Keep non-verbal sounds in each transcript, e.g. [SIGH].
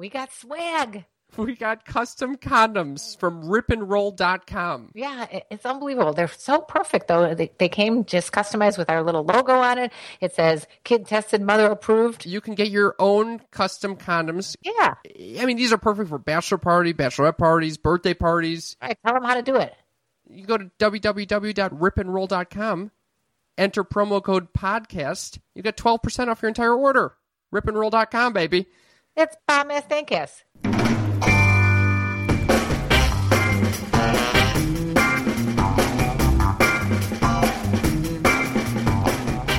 We got swag. We got custom condoms from ripandroll.com. Yeah, it's unbelievable. They're so perfect, though. They, they came just customized with our little logo on it. It says kid tested, mother approved. You can get your own custom condoms. Yeah. I mean, these are perfect for bachelor party, bachelorette parties, birthday parties. All right, tell them how to do it. You go to www.ripandroll.com, enter promo code podcast. You get 12% off your entire order. Ripandroll.com, baby. It's ass Dankus.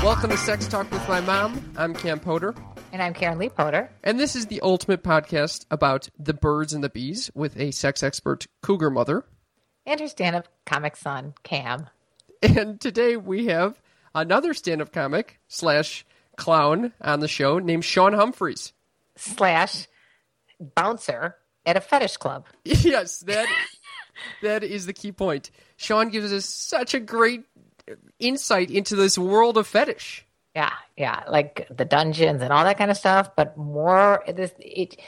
Welcome to Sex Talk with My Mom. I'm Cam Potter. And I'm Karen Lee Potter. And this is the ultimate podcast about the birds and the bees with a sex expert cougar mother. And her stand up comic son, Cam. And today we have another stand up comic slash clown on the show named Sean Humphreys. Slash bouncer at a fetish club. [LAUGHS] Yes, that that is the key point. Sean gives us such a great insight into this world of fetish. Yeah, yeah, like the dungeons and all that kind of stuff, but more this it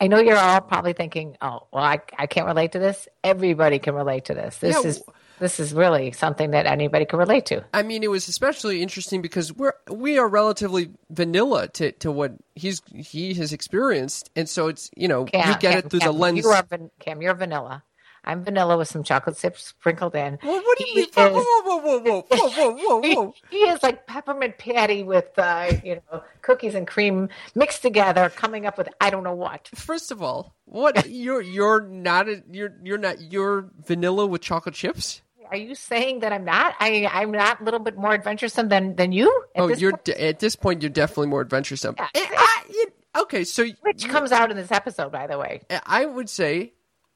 I know you're all probably thinking, "Oh, well, I, I can't relate to this." Everybody can relate to this. This Yeah, is this is really something that anybody can relate to. I mean, it was especially interesting because we're we are relatively vanilla to, to what he's he has experienced, and so it's you know we get Cam, it through Cam, the lens. You are van- Cam, you're vanilla. I'm vanilla with some chocolate chips sprinkled in. Well, what do you He mean? Whoa, is- whoa, whoa, whoa, whoa, whoa, whoa, whoa, he, he is like peppermint patty with uh, you know cookies and cream mixed together, coming up with I don't know what. First of all, what you're you're not a, you're you're not you're vanilla with chocolate chips. Are you saying that I'm not? I I'm not a little bit more adventuresome than than you? At oh, this you're point? de- at this point you're definitely more adventuresome. Yeah. Eh, I- it- okay, so which comes out in this episode, by the way. I would say,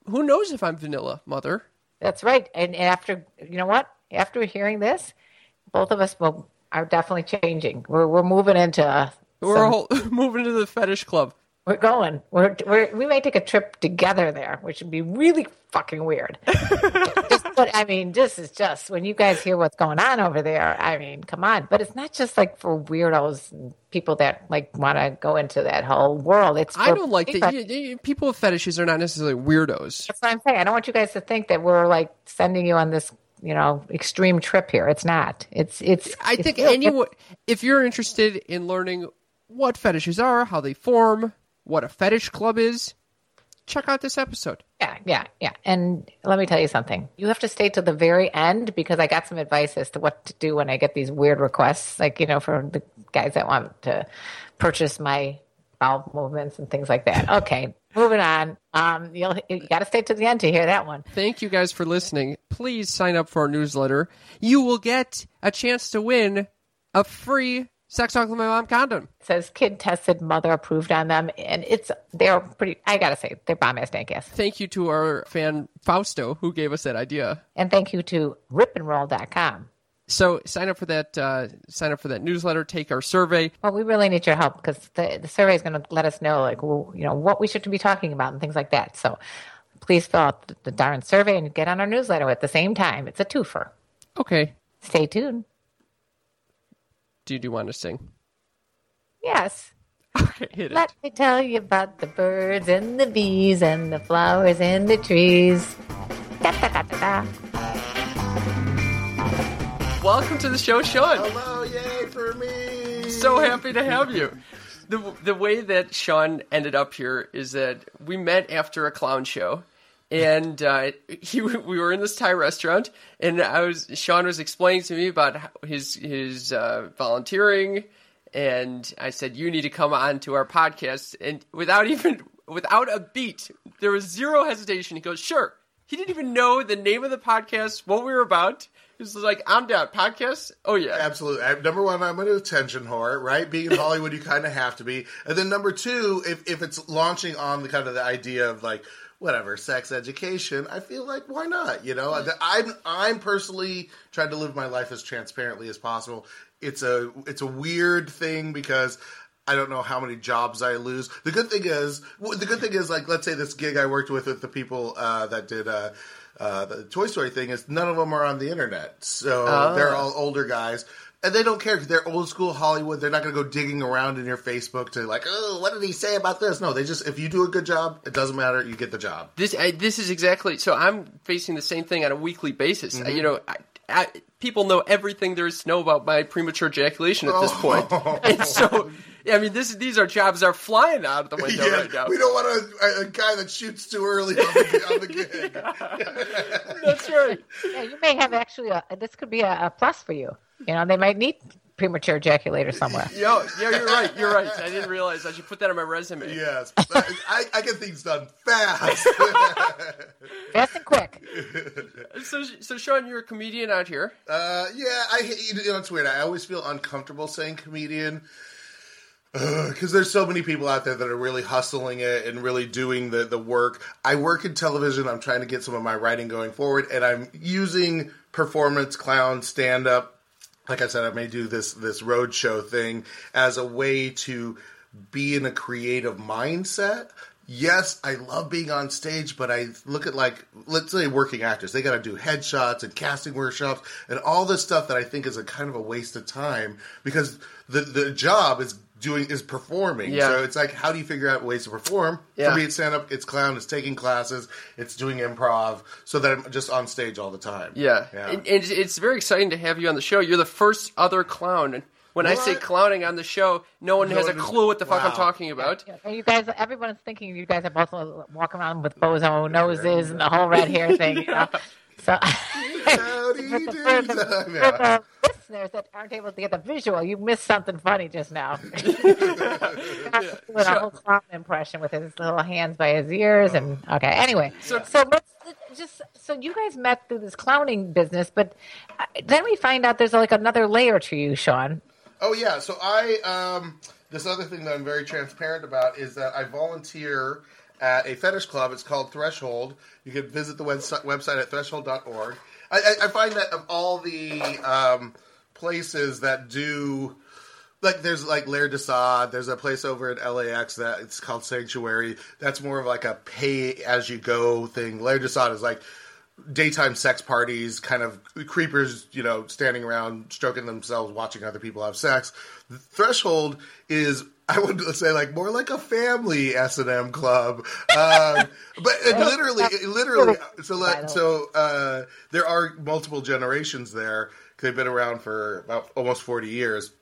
who knows if I'm vanilla, mother? That's right. And, after you know what? After hearing this, both of us will are definitely changing. We're we're moving into. uh, We're some- all [LAUGHS] moving to the fetish club. We're going. We're, we're we may take a trip together there, which would be really fucking weird. [LAUGHS] but I mean, this is just when you guys hear what's going on over there. I mean, come on. But it's not just like for weirdos and people that like want to go into that whole world. It's I don't like people- that. you- you- People with fetishes are not necessarily weirdos. That's what I'm saying. I don't want you guys to think that we're like sending you on this, you know, extreme trip here. It's not. It's it's. I it's think real. anyone, if you're interested in learning what fetishes are, how they form, what a fetish club is, check out this episode. Yeah, yeah, yeah. And let me tell you something. You have to stay to the very end because I got some advice as to what to do when I get these weird requests, like, you know, for the guys that want to purchase my bowel movements and things like that. Okay, [LAUGHS] moving on. Um, you'll, you got to stay to the end to hear that one. Thank you guys for listening. Please sign up for our newsletter. You will get a chance to win a free Sex Talk with My Mom condom. It says kid tested, mother approved on them. And it's, they're pretty, I got to say, they're bomb ass dank ass. Thank you to our fan Fausto who gave us that idea. And thank you to ripandroll.com. So sign up for that. Uh, sign up for that newsletter. Take our survey. Well, we really need your help because the, the survey is going to let us know, like, well, you know, what we should be talking about and things like that. So please fill out the, the darn survey and get on our newsletter at the same time. It's a twofer. Okay. Stay tuned. Do you want to sing? Yes. [LAUGHS] Okay, hit it. Let me tell you about the birds and the bees and the flowers and the trees. Da, da, da, da, da. Welcome to the show, Sean. Hello, yay for me! so happy to have you. The the way that Sean ended up here is that we met after a clown show, and uh, he we were in this Thai restaurant, and I was Sean was explaining to me about his his uh, volunteering, and I said you need to come on to our podcast, and without even without a beat, there was zero hesitation. He goes, sure. He didn't even know the name of the podcast, what we were about. He was like, I'm down. Podcast? Oh yeah. Absolutely. I- Number one, I'm an attention whore, right? Being in Hollywood, you kind of have to be. And then number two, if, if it's launching on the kind of the idea of like whatever sex education, I feel like why not? You know, I'm I'm personally trying to live my life as transparently as possible. It's a it's a weird thing because. I don't know how many jobs I lose. The good thing is, the good thing is, like, let's say this gig I worked with with the people uh, that did uh, uh, the Toy Story thing is none of them are on the internet, so they're all older guys. And they don't care because they're old school Hollywood. They're not going to go digging around in your Facebook to like, oh, what did he say about this? No, they just if you do a good job, it doesn't matter. You get the job. This I, this is exactly so. I'm facing the same thing on a weekly basis. Mm-hmm. You know, I, I, people know everything there is to know about my premature ejaculation at this point. point, [LAUGHS] and so I mean, this these are jobs that are flying out of the window yeah, right now. we don't want a, a guy that shoots too early on the, on the gig. [LAUGHS] That's right. Yeah, you may have actually a, this could be a, a plus for you. You know, they might need premature ejaculator somewhere. [LAUGHS] Yo, yeah, you're right. You're right. I didn't realize I should put that on my resume. Yes, I, I get things done fast. [LAUGHS] Fast and quick. So, so Sean, you're a comedian out here. Uh, yeah, I hate- you know it's weird. I always feel uncomfortable saying comedian because there's so many people out there that are really hustling it and really doing the the work. I work in television. I'm trying to get some of my writing going forward, and I'm using performance, clown, stand up. Like I said, I may do this this road show thing as a way to be in a creative mindset. Yes, I love being on stage, but I look at like let's say working actors. They got to do headshots and casting workshops and all this stuff that I think is a kind of a waste of time because the the job is doing is performing. Yeah. So it's like how do you figure out ways to perform? Yeah. For me, it's stand up, it's clown, it's taking classes, it's doing improv, so that I'm just on stage all the time. Yeah, yeah. And, and it's very exciting to have you on the show. You're the first other clown. When I say clowning on the show, no one No has a one is- clue what the fuck I'm talking about. And you guys, everyone's thinking you guys are both walking around with bozo noses and the whole red hair thing. You know? [LAUGHS] So, Howdy [LAUGHS] for the, do. for the, for Yeah. the listeners that aren't able to get the visual, you missed something funny just now. [LAUGHS] [LAUGHS] doing a whole clown impression with his little hands by his ears, and okay. Anyway, so, let's just so you guys met through this clowning business, but uh, then we find out there's like another layer to you, Sean. Oh yeah, so I um this other thing that I'm very transparent about is that I volunteer at a fetish club. It's called Threshold. You can visit the website website at threshold.org. I, I, I find that of all the um, places that do like there's like L'air de Sade, there's a place over at LAX that it's called Sanctuary. That's more of like a pay as you go thing. L'air de Sade is like daytime sex parties, kind of creepers, you know, standing around stroking themselves, watching other people have sex. The Threshold is, I would [LAUGHS] say, like more like a family S and M club, um, but literally, literally, so so uh, there are multiple generations there. They've been around for about almost forty years.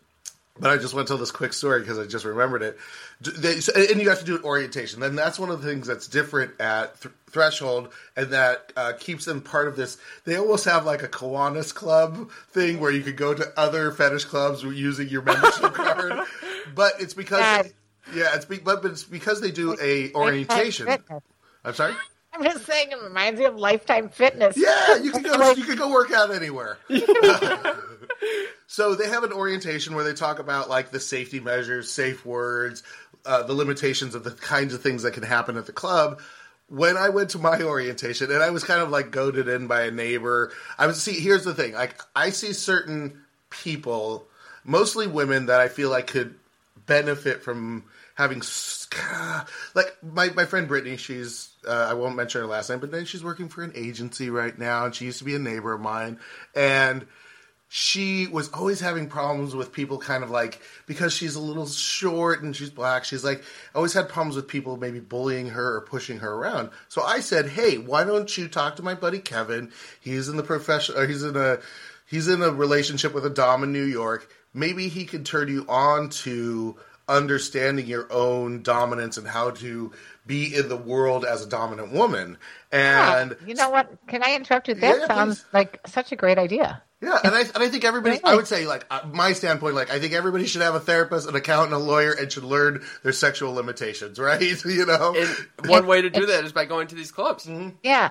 But I just want to tell this quick story because I just remembered it. They, so- and you have to do an orientation. Then that's one of the things that's different at th- Threshold, and that uh, keeps them part of this. They almost have like a Kiwanis Club thing where you could go to other fetish clubs using your membership [LAUGHS] card. But it's because, yeah, it's be, but, but it's because they do a orientation. I'm sorry. I'm just saying, it reminds me of Lifetime Fitness. Yeah, [LAUGHS] you can go. You can go work out anywhere. [LAUGHS] so they have an orientation where they talk about like the safety measures, safe words, uh, the limitations of the kinds of things that can happen at the club. When I went to my orientation, and I was kind of like goaded in by a neighbor. I was see. Here's the thing: like I see certain people, mostly women, that I feel like could benefit from having like my, my friend Brittany she's uh, I won't mention her last name but then she's working for an agency right now and she used to be a neighbor of mine and she was always having problems with people kind of like because she's a little short and she's black she's like always had problems with people maybe bullying her or pushing her around. So i said hey why don't you talk to my buddy kevin? He's in the profession he's in a he's in a relationship with a dom in new york. Maybe he could turn you on to understanding your own dominance and how to be in the world as a dominant woman and you know what? Can I interrupt you? That Yeah, yeah, sounds please. like such a great idea. Yeah, and I and I think everybody. I would say like uh, my standpoint, like I think everybody should have a therapist, an accountant, a lawyer, and should learn their sexual limitations. [LAUGHS] Right? You know. And one way to do that is by going to these clubs. Mm-hmm. Yeah.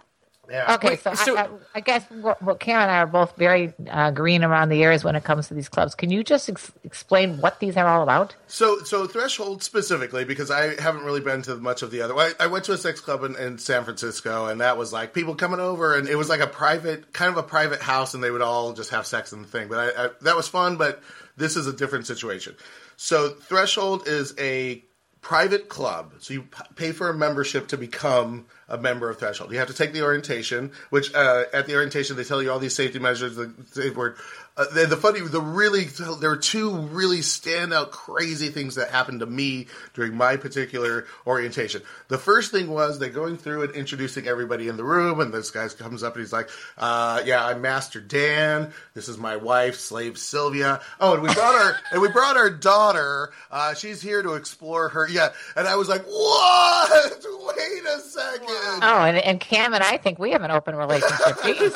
Yeah. Okay, Wait, so, so- I, I, I guess what, what Karen and I are both very uh, green around the ears when it comes to these clubs. Can you just ex- explain what these are all about? So, so threshold specifically because I haven't really been to much of the other. I, I went to a sex club in, in San Francisco, and that was like people coming over, and it was like a private, kind of a private house, and they would all just have sex in the thing. But I, I, that was fun. But this is a different situation. So, threshold is a private club. So you pay for a membership to become a member of Threshold. You have to take the orientation, which uh, at the orientation they tell you all these safety measures. The safe word. Uh, the, the funny, the really, there were two really standout crazy things that happened to me during my particular orientation. The first thing was they're going through and introducing everybody in the room, and this guy comes up and he's like, uh, "Yeah, I'm Master Dan. This is my wife, Slave Sylvia. Oh, and we brought our [LAUGHS] and we brought our daughter. Uh, she's here to explore her. Yeah." And I was like, "What? [LAUGHS] Wait a second. Oh, and, and Cam and I think we have an open relationship. [LAUGHS] Jeez.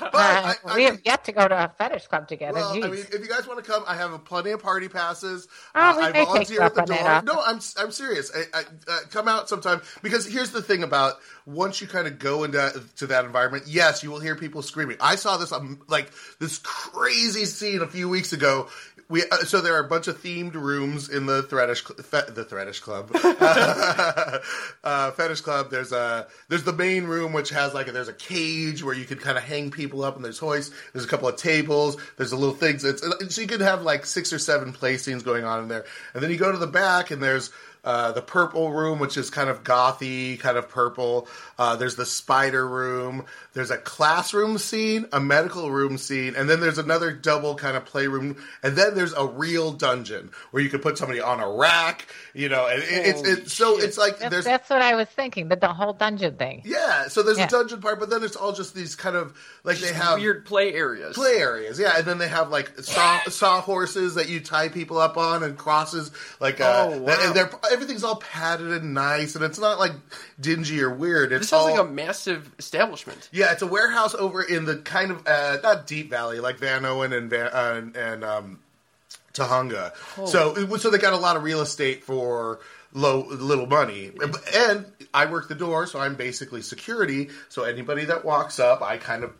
Uh, I- I we have mean- yet to go to a fetish club together. Well, Jeez. I mean, if you guys want to come, I have plenty of party passes. Oh, Uh, I volunteer at the door. No, I'm I'm serious. I, I, uh, come out sometime because here's the thing about once you kind of go into to that environment. Yes, you will hear people screaming. I saw this um, like this crazy scene a few weeks ago. We uh, so there are a bunch of themed rooms in the Threddish cl- fe- the Threddish Club, [LAUGHS] [LAUGHS] uh, Fetish Club. There's a there's the main room which has like a, there's a cage where you can kind of hang people up and there's hoists. There's a couple of tables. There's a little things. It's, so you could have like six or seven play scenes going on in there. And then you go to the back and there's uh, the purple room, which is kind of gothy, kind of purple. Uh, there's the spider room. There's a classroom scene, a medical room scene, and then there's another double kind of playroom. And then there's a real dungeon where you could put somebody on a rack, you know. And it, it's it's so it's like That's, there's that's what I was thinking. The, the whole dungeon thing. yeah. So there's Yeah. a dungeon part, but then it's all just these kind of like they have Weird play areas. play areas, yeah, and then they have like saw saw horses that you tie people up on and crosses, like uh, Oh, wow. and they're everything's all padded and nice, and it's not like dingy or weird. It's This sounds all, like a massive establishment. yeah, it's a warehouse over in the kind of uh, not Deep Valley like Vanowen and Van, uh, and, and um, Tujunga. So it so they got a lot of real estate for low little money, and I work the door, so I'm basically security. So anybody that walks up, I kind of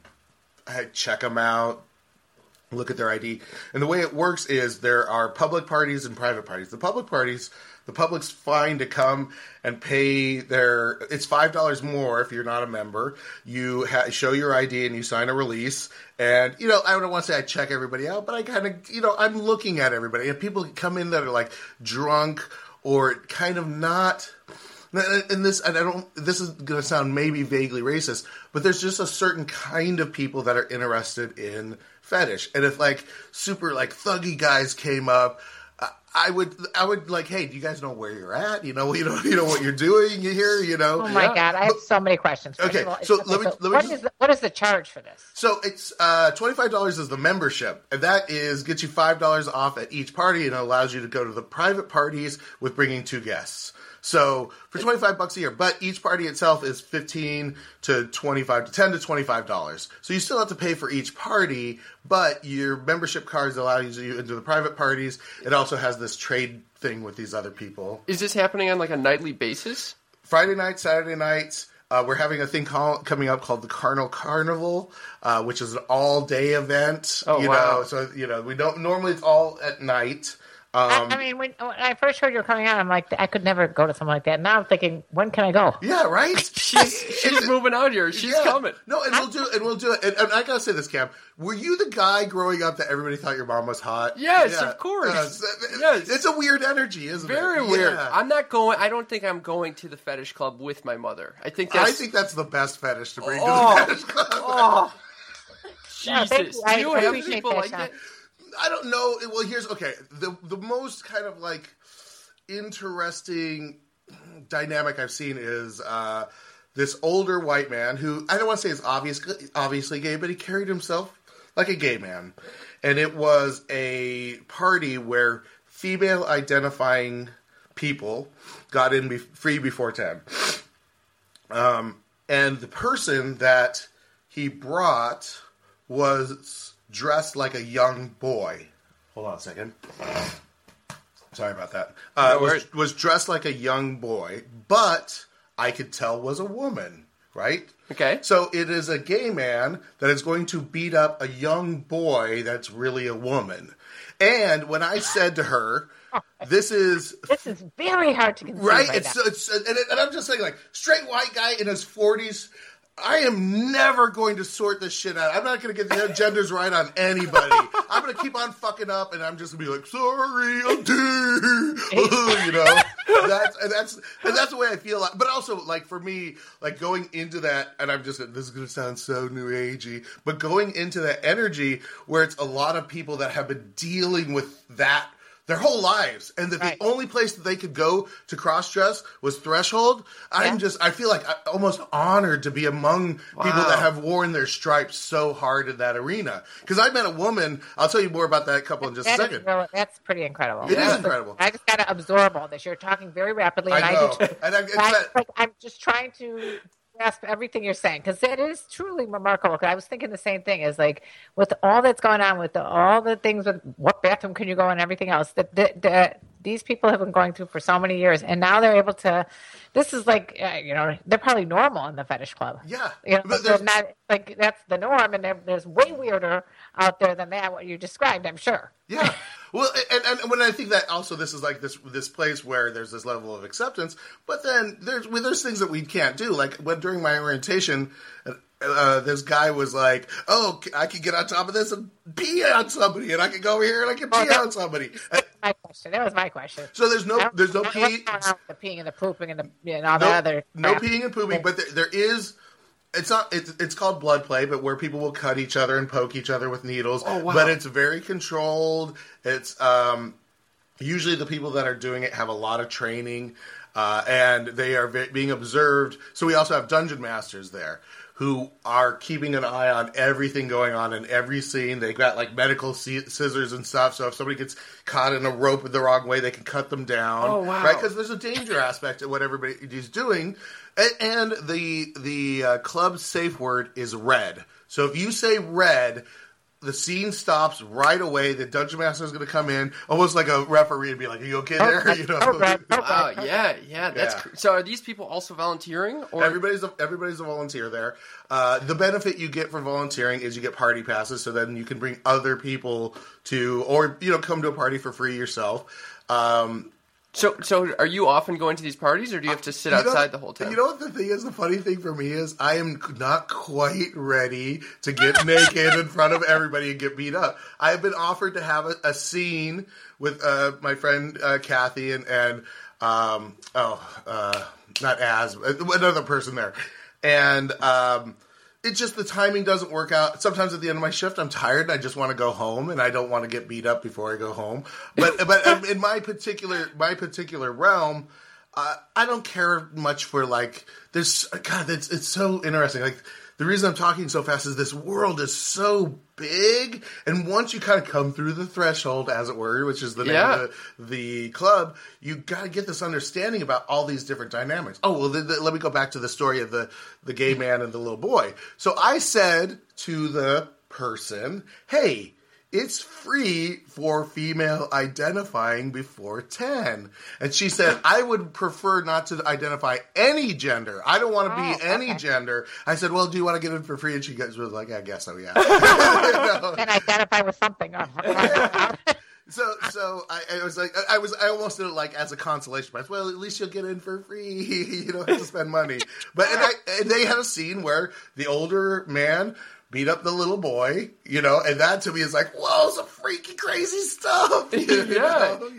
I check them out. Look at their ID. And the way it works is there are public parties and private parties. The public parties, the public's fine to come and pay their. It's five dollars more if you're not a member. You ha- show your ID and you sign a release. And you know, I don't want to say I check everybody out, but I kind of, you know, I'm looking at everybody. And people come in that are like drunk or kind of not. And this, and I don't. This is going to sound maybe vaguely racist, but there's just a certain kind of people that are interested in fetish. And if like super like thuggy guys came up, I- I would, I would like, hey, do you guys know where you're at? You know, [LAUGHS] you know, you know what you're doing here. You know. Oh my Yeah. God, I have so many questions. First Okay, all, so let me- let me what just- is the, what is the charge for this? So it's uh, twenty five dollars is the membership, and that is gets you five dollars off at each party, and it allows you to go to the private parties with bringing two guests. So for twenty five bucks a year, but each party itself is fifteen to twenty five to ten to twenty five dollars. So you still have to pay for each party, but your membership cards allow you into the private parties. It also has this trade thing with these other people. Is this happening on like a nightly basis? Friday nights, Saturday nights. Uh, we're having a thing call, coming up called the Carnal Carnival, uh, which is an all-day event. Oh, you wow. know, so you know we don't normally it's all at night. Um, I, I mean, when, when I first heard you were coming out, I'm like, I could never go to something like that. Now I'm thinking, when can I go? yeah, right. [LAUGHS] She's she's [LAUGHS] moving out here. She's Yeah. coming. No, and we'll do and we'll do it. And, and I gotta say this, Cam. Were you the guy growing up that everybody thought your mom was hot? Yes, of course. Yes. Yes. It's a weird energy, isn't it? Very weird. Yeah. I'm not going. I don't think I'm going to the fetish club with my mother. I think that's. I think that's the best fetish to bring Oh. to the fetish club. Oh, Yeah, thank Jesus! you. I Do you have appreciate people like Sean. that? I don't know. Well, here's okay. The the most kind of like interesting dynamic I've seen is uh, this older white man who I don't want to say is obvious, obviously gay, but he carried himself like a gay man, and it was a party where female identifying people got in be- free before ten. Um, and the person that he brought was dressed like a young boy. Hold on a second. Sorry about that. Uh, No was, was dressed like a young boy, but I could tell was a woman, right? Okay. So it is a gay man that is going to beat up a young boy that's really a woman. And when I said to her, this is [LAUGHS] This is very hard to conceive right? right It's, it's and, it, and I'm just saying, like straight white guy in his 40s. I am never going to sort this shit out. I'm not going to get the genders right on anybody. I'm going to keep on fucking up, and I'm just going to be like, sorry, I'm [LAUGHS] you know, that's and that's and that's the way I feel. But also, like for me, like going into that, and I'm just this is going to sound so new agey, but going into that energy where it's a lot of people that have been dealing with that their whole lives, and that Right. the only place that they could go to cross dress was Threshold. I'm just, I feel like I'm almost honored to be among people that have worn their stripes so hard in that arena. Because I met a woman. I'll tell you more about that couple in just a second. really- that's pretty incredible. It is That's- incredible. I just got to absorb all this. You're talking very rapidly, and I I, know, do too. and I, I, that, like, I'm just trying to grasp everything you're saying because it is truly remarkable. 'Cause I was thinking the same thing is like with all that's going on with the, all the things with what bathroom can you go and everything else that, that, that these people have been going through for so many years, and now they're able to. This is like uh, you know they're probably normal in the fetish club. yeah. You know, But there's- not like that's the norm, and there's way weirder out there than that. What you described, I'm sure. Yeah. Well, and, and when I think that also this is like this this place where there's this level of acceptance, but then there's well, there's things that we can't do. Like when during my orientation, uh, uh, this guy was like, "Oh, I can get on top of this and pee on somebody, and I can go over here and I can Oh, pee that- on somebody." My question. That was my question. so there's no there's no pee. what's going on with the peeing and the pooping and the and all no, the other. no crap. peeing and pooping, but there, there is. It's not. It's it's called blood play, but where people will cut each other and poke each other with needles. Oh, wow. But it's very controlled. It's um, usually the people that are doing it have a lot of training, uh, and they are ve- being observed. So we also have dungeon masters there who are keeping an eye on everything going on in every scene. They've got like medical scissors and stuff. So if somebody gets caught in a rope the wrong way, they can cut them down. Oh, wow. Right? Because there's a danger aspect to what everybody's doing, and the the uh, club's safe word is red. So if you say red, the scene stops right away. The dungeon master is going to come in, almost like a referee, and be like, "Are you okay there?" [LAUGHS] You know. Right. Wow, yeah, yeah, that's Yeah. cr- so. Are these people also volunteering, or Everybody's a, everybody's a volunteer there. Uh, the benefit you get for volunteering is you get party passes, so then you can bring other people to, or you know, come to a party for free yourself. Um, so? So, are you often going to these parties, or do you have to sit You know- outside the whole time? You know what the thing is? The funny thing for me is I am not quite ready to get [LAUGHS] naked in front of everybody and get beat up. I have been offered to have a, a scene with uh, my friend uh, Kathy and and um, oh, uh, not as another person there, and. Um, it just the timing doesn't work out. Sometimes at the end of my shift, I'm tired and I just want to go home, and I don't want to get beat up before I go home. But but in my particular my particular realm, uh, I don't care much for like there's God. It's it's so interesting. Like the reason I'm talking so fast is this world is so big, and once you kind of come through the threshold, as it were, which is the name Yeah. of the, the club, you got to get this understanding about all these different dynamics. Oh well, th- th- let me go back to the story of the the gay man and the little boy. So I said to the person, "Hey." It's free for female identifying before 10. And she said, I would prefer not to identify any gender. I don't want to be Oh, any okay. gender. I said, Well, do you want to get in for free? And she was like, I guess so, yeah. [LAUGHS] [LAUGHS] And identify with something. Oh, [LAUGHS] so, so I, I was like, I was, I almost did it like as a consolation prize. Well, at least you'll get in for free. you don't have to spend money. But and, I, and they had a scene where the older man beat up the little boy, you know, and that to me is like, whoa, some freaky, crazy stuff. [LAUGHS] [LAUGHS] you yeah. know?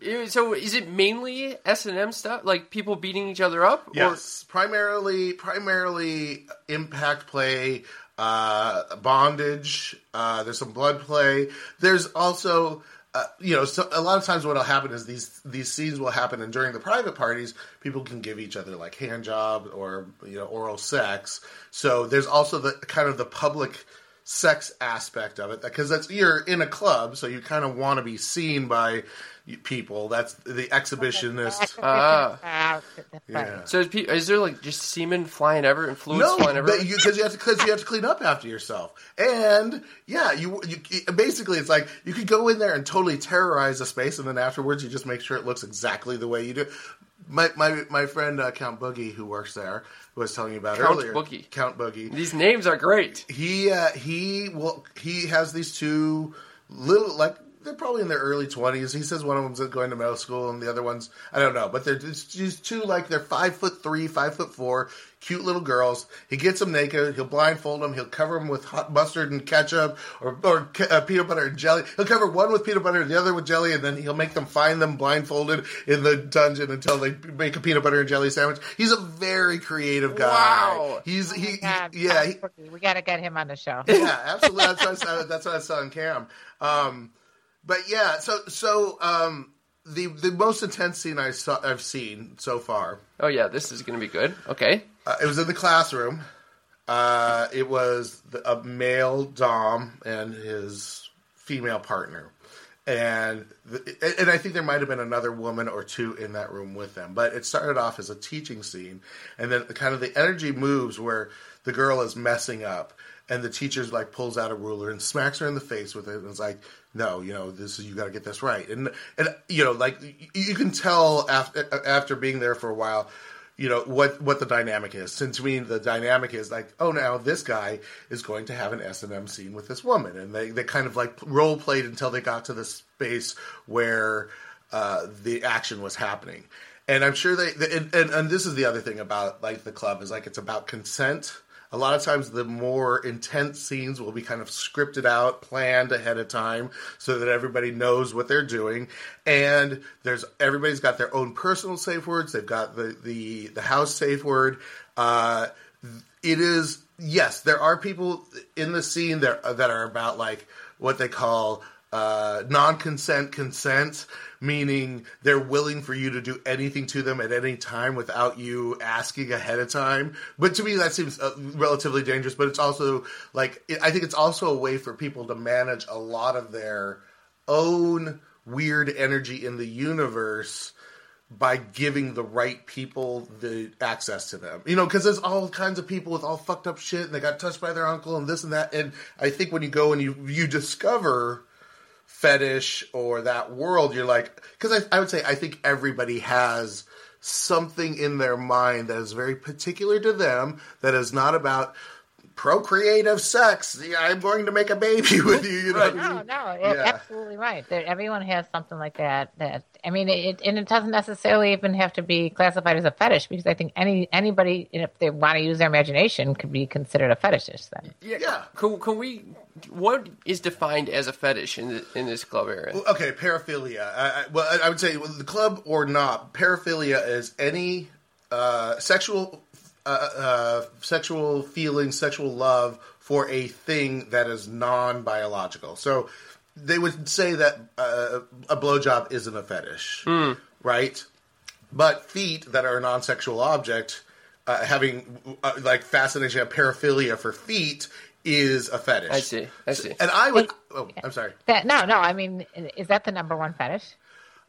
yeah. So, is it mainly S and M stuff, like people beating each other up? or- Yes, primarily, primarily impact play, uh, bondage. Uh, there's some blood play. There's also, uh, you know, so a lot of times what'll happen is these these scenes will happen, and during the private parties, people can give each other like hand job or you know oral sex. So there's also the kind of the public sex aspect of it because that's you're in a club, so you kind of want to be seen by people. That's the exhibitionist. Ah. Yeah. So, is, pe- is there like just semen flying ever and fluids No, flying everywhere? because you, have to because you have to clean up after yourself, and yeah, you, you basically it's like you could go in there and totally terrorize a space, and then afterwards you just make sure it looks exactly the way you do. My my my friend uh, Count Boogie, who works there, was telling me about Count earlier. Boogie. Count Boogie. These names are great. He uh, he well he has these two little like they're probably in their early twenties. He says one of them's going to middle school, and the other one's I don't know, but they're just, just two like they're five foot three, five foot four, cute little girls. He gets them naked. He'll blindfold them. He'll cover them with hot mustard and ketchup or or uh, peanut butter and jelly. He'll cover one with peanut butter and the other with jelly, and then he'll make them find them blindfolded in the dungeon until they make a peanut butter and jelly sandwich. He's a very creative guy. Wow. He's he, he yeah. He, we got to get him on the show. yeah, absolutely. That's what I saw, that's what I saw on cam. Um, but yeah, so so um, the the most intense scene I saw I've seen so far. Oh yeah, this is going to be good. Okay. Uh, it was in the classroom. Uh, it was the, a male dom and his female partner, and the, and I think there might have been another woman or two in that room with them. But it started off as a teaching scene, and then kind of the energy moves where the girl is messing up, and the teacher's like pulls out a ruler and smacks her in the face with it, and is like, "No, you know, this is you got to get this right." And and you know, like you, can tell after after being there for a while you know what what the dynamic is. Since we the dynamic is like, oh, now this guy is going to have an S and M scene with this woman, and they they kind of like role played until they got to the space where uh, the action was happening. And I'm sure they and, and and this is the other thing about like the club is like it's about consent. A lot of times, the more intense scenes will be kind of scripted out, planned ahead of time, so that everybody knows what they're doing. And there's everybody's got their own personal safe words. They've got the the the house safe word. Uh, it is yes, there are people in the scene that that are about like what they call uh, non-consent consent, meaning they're willing for you to do anything to them at any time without you asking ahead of time. But to me, that seems uh, relatively dangerous. But it's also like it, I think it's also a way for people to manage a lot of their own weird energy in the universe by giving the right people the access to them. You know, because there's all kinds of people with all fucked up shit and they got touched by their uncle and this and that. And I think when you go and you you discover fetish or that world, you're like, because I, I would say I think everybody has something in their mind that is very particular to them that is not about procreative sex. I'm going to make a baby [LAUGHS] with you. you know what No, no, Yeah. absolutely right. There, everyone has something like that. That I mean, it, and it doesn't necessarily even have to be classified as a fetish because I think any anybody, if they want to use their imagination, could be considered a fetishist. Then Yeah. Yeah. Can, can we? What is defined as a fetish in the, in this club area? Okay, paraphilia. I, I, well, I, I would say the club or not. Paraphilia is any uh, sexual, uh, uh, sexual feeling, sexual love for a thing that is non-biological. So they would say that uh, a blowjob isn't a fetish, right? But feet that are a non-sexual object, uh, having uh, like fascination, paraphilia for feet is a fetish. I see. I see. And I would. Oh, I'm sorry. that no, no. I mean, is that the number one fetish?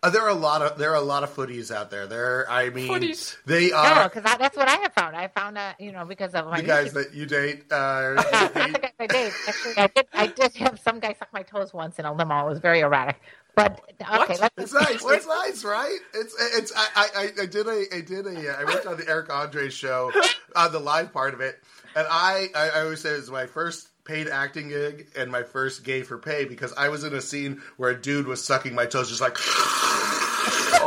Uh, there are a lot of there are a lot of footies out there. There, I mean, Footies? they No, are because that's what I have found. I found that you know because of my the guys YouTube- that you date. Uh, not the guys I date. Actually, I did. I did have some guy suck my toes once in a limo. It was very erratic. But okay, let's. it's nice. [LAUGHS] It's nice, right? It's it's. I I, I did a I did a I worked on the Eric Andre show on the live part of it, and I I, I always say it was my first paid acting gig and my first gay for pay because I was in a scene where a dude was sucking my toes, just like.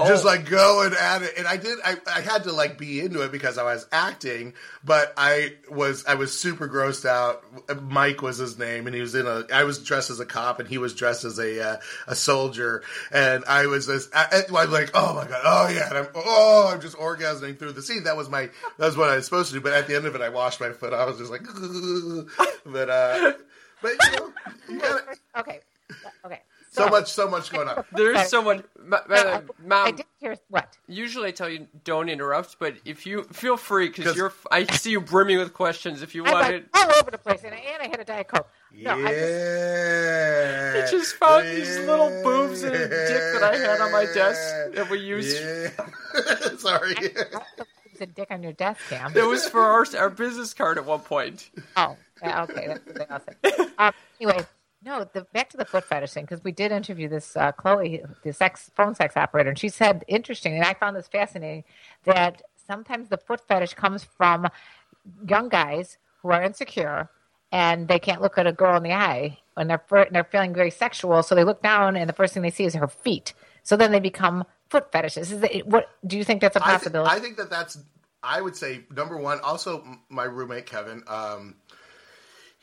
[LAUGHS] just like going at it. And i did I, I had to like be into it because i was acting but i was i was super grossed out. Mike was his name and he was in a i was dressed as a cop and he was dressed as a uh, a soldier. And i was I, I, am like oh my god oh yeah and i'm oh i'm just orgasming through the scene. That was my that was what i was supposed to do. But at the end of it i washed my foot. I was just like [LAUGHS] but uh but you know you gotta, [LAUGHS] Okay, okay. So much so much going on [LAUGHS] There's someone, ma- ma- I, I mom. did hear what? Usually I tell you don't interrupt, but if you feel free, because you're, I see you brimming with questions. If you I'm want like it, all over the place, and, and I had a diet coke. No, yeah. I just, I just found these little boobs and a dick that I had on my desk that we used. Yeah. [LAUGHS] Sorry. There's a dick on your desk, Cam. It was for our our business card at one point. Oh, yeah, okay, that's something else. Um, anyway, no, the, back to the foot fetish thing because we did interview this uh, Chloe, the sex phone sex operator, and she said interesting, and I found this fascinating that sometimes the foot fetish comes from young guys who are insecure and they can't look at a girl in the eye when they're fir- they're feeling very sexual. So they look down, and the first thing they see is her feet. So then they become foot fetishes. Is it, what do you think that's a I, thi- possibility? I think that that's. I would say number one. Also, m- my roommate Kevin. Um,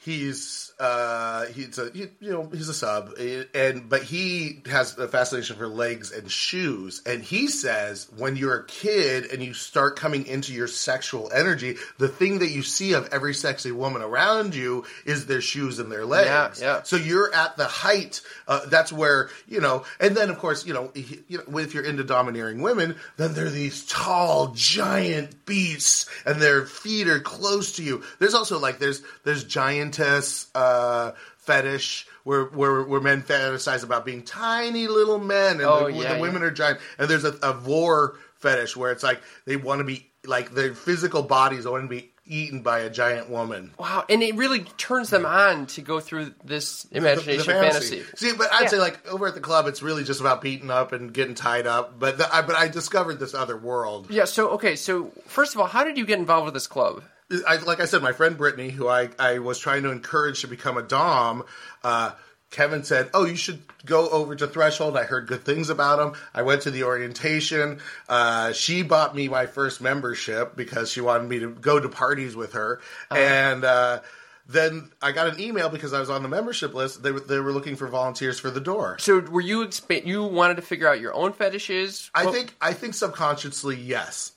he's uh, he's a he, you know he's a sub, eh, and but he has a fascination for legs and shoes. And he says when you're a kid and you start coming into your sexual energy, the thing that you see of every sexy woman around you is their shoes and their legs. Yeah, yeah. So you're at the height. Uh, that's where you know, and then of course you know, he, you know, if you're into domineering women, then they're these tall, giant beasts, and their feet are close to you. There's also like there's there's giantess uh, fetish. Where, where where men fantasize about being tiny little men, and Oh, the, yeah, the women yeah. are giant. And there's a, a vore fetish where it's like they want to be like their physical bodies want to be eaten by a giant woman. Wow, and it really turns them on to go through this the- imagination the fantasy. See, but I'd Yeah. say like over at the club, it's really just about beating up and getting tied up. But the, I, but I discovered this other world. Yeah. So okay. So first of all, how did you get involved with this club? I, like I said, my friend Brittany, who I, I was trying to encourage to become a dom, uh, Kevin said, "Oh, you should go over to Threshold." I heard good things about them. I went to the orientation. Uh, she bought me my first membership because she wanted me to go to parties with her, and. Uh, then I got an email because I was on the membership list. They were, they were looking for volunteers for the door. So were you expa- you wanted to figure out your own fetishes? I What- think I think subconsciously yes.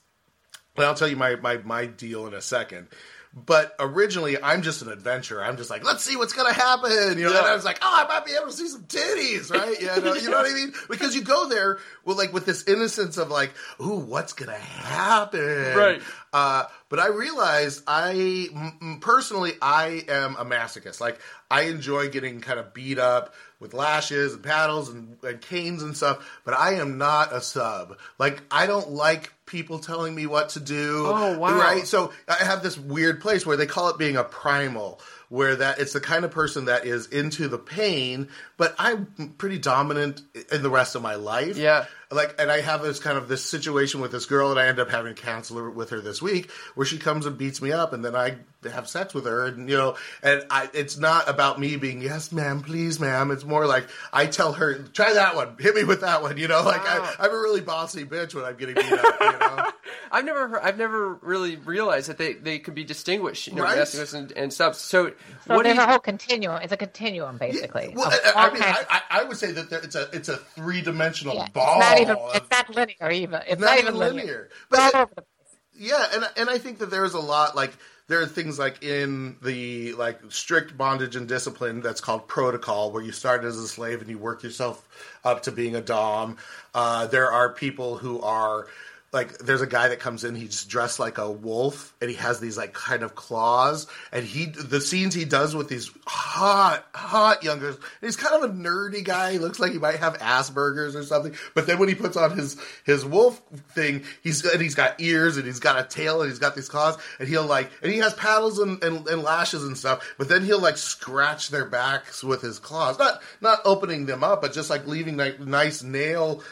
And I'll tell you my, my, my deal in a second. But originally, I'm just an adventurer. I'm just like, let's see what's gonna happen, you know. Yeah. And I was like, oh, I might be able to see some titties, right? Yeah, no, you know what I mean? [LAUGHS] Because you go there with like with this innocence of like, ooh, what's gonna happen, Right. Uh, but I realized I m- personally I am a masochist. Like I enjoy getting kind of beat up with lashes and paddles and, and canes and stuff. But I am not a sub. Like I don't like people telling me what to do. Oh, wow. Right. So I have this weird place where they call it being a primal. Where that it's the kind of person that is into the pain, but I'm pretty dominant in the rest of my life Yeah. Like and i have this kind of this situation with this girl and i end up having a counselor with her this week where she comes and beats me up and then i have sex with her and you know and i it's not about me being yes ma'am please ma'am it's more like i tell her try that one hit me with that one you know like Wow. I, i'm a really bossy bitch when i'm getting beat up you know [LAUGHS] I've never heard, I've never really realized that they, they could be distinguished, you know, Right. masochists and, and subs. So, so what there's you, a whole continuum. It's a continuum, basically. well I, I mean I, I, I would say that there, it's a it's a three-dimensional Yeah, ball It's not even. It's not linear even. It's not not, even linear. linear. But it- all over the place. Yeah, and and I think that there's a lot like there are things like in the like strict bondage and discipline that's called protocol, where you start as a slave and you work yourself up to being a dom. Uh, there are people who are like there's a guy that comes in he's dressed like a wolf and he has these like kind of claws and he the scenes he does with these hot hot young he's kind of a nerdy guy he looks like he might have asperger's or something but then when he puts on his his wolf thing he's and he's got ears and he's got a tail and he's got these claws and he'll like and he has paddles and, and, and lashes and stuff but then he'll like scratch their backs with his claws. Not not opening them up but just like leaving like nice nail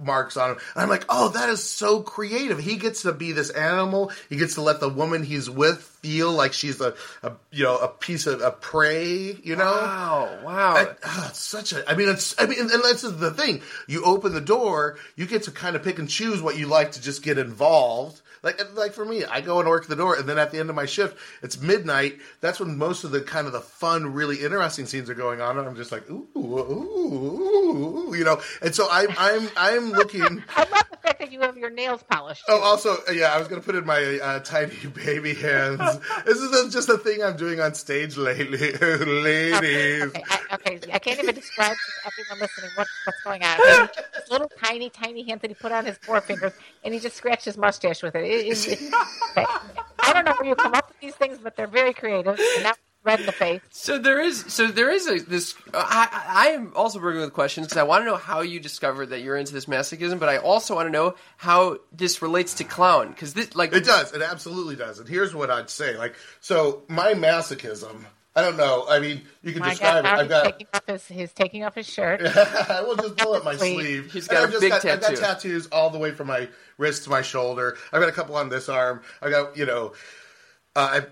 marks on him. And I'm like, oh, that is so creative. He gets to be this animal. He gets to let the woman he's with feel like she's a, a you know a piece of a prey. You know. wow, wow. I, ah, it's such a. I mean, it's. I mean, and, and that's the thing. You open the door, you get to kind of pick and choose what you like to just get involved. Like, like for me, I go and work the door, and then at the end of my shift, it's midnight. That's when most of the kind of the fun, really interesting scenes are going on, and I'm just like, ooh, ooh, ooh, you know. And so I'm, I'm, I'm [LAUGHS] looking. I love the fact that you have your nails polished. Oh, also, yeah, I was gonna put in my uh, tiny baby hands. This is just a thing I'm doing on stage lately, [LAUGHS] ladies. Okay, I, okay, I can't even describe to everyone listening what, what's going on. Okay, This little tiny, tiny hand that he put on his forefingers, and he just scratched his mustache with it. It- it- it- okay. I don't know where you come up with these things, but they're very creative. And now red in the face. So there is, so there is a this. I, I I am also working with questions because I want to know how you discovered that you're into this masochism, but I also want to know how this relates to clown because this, like, It does. It absolutely does. And here's what I'd say. Like, so my masochism. I don't know. I mean, you can My describe God, it. I've got. taking off his he's taking off his shirt. [LAUGHS] I will just pull up my Sleeve. sleeve. He's And got a I've just big got, I've got tattoos all the way from my wrist to my shoulder. I've got a couple on this arm. I got you know, uh, I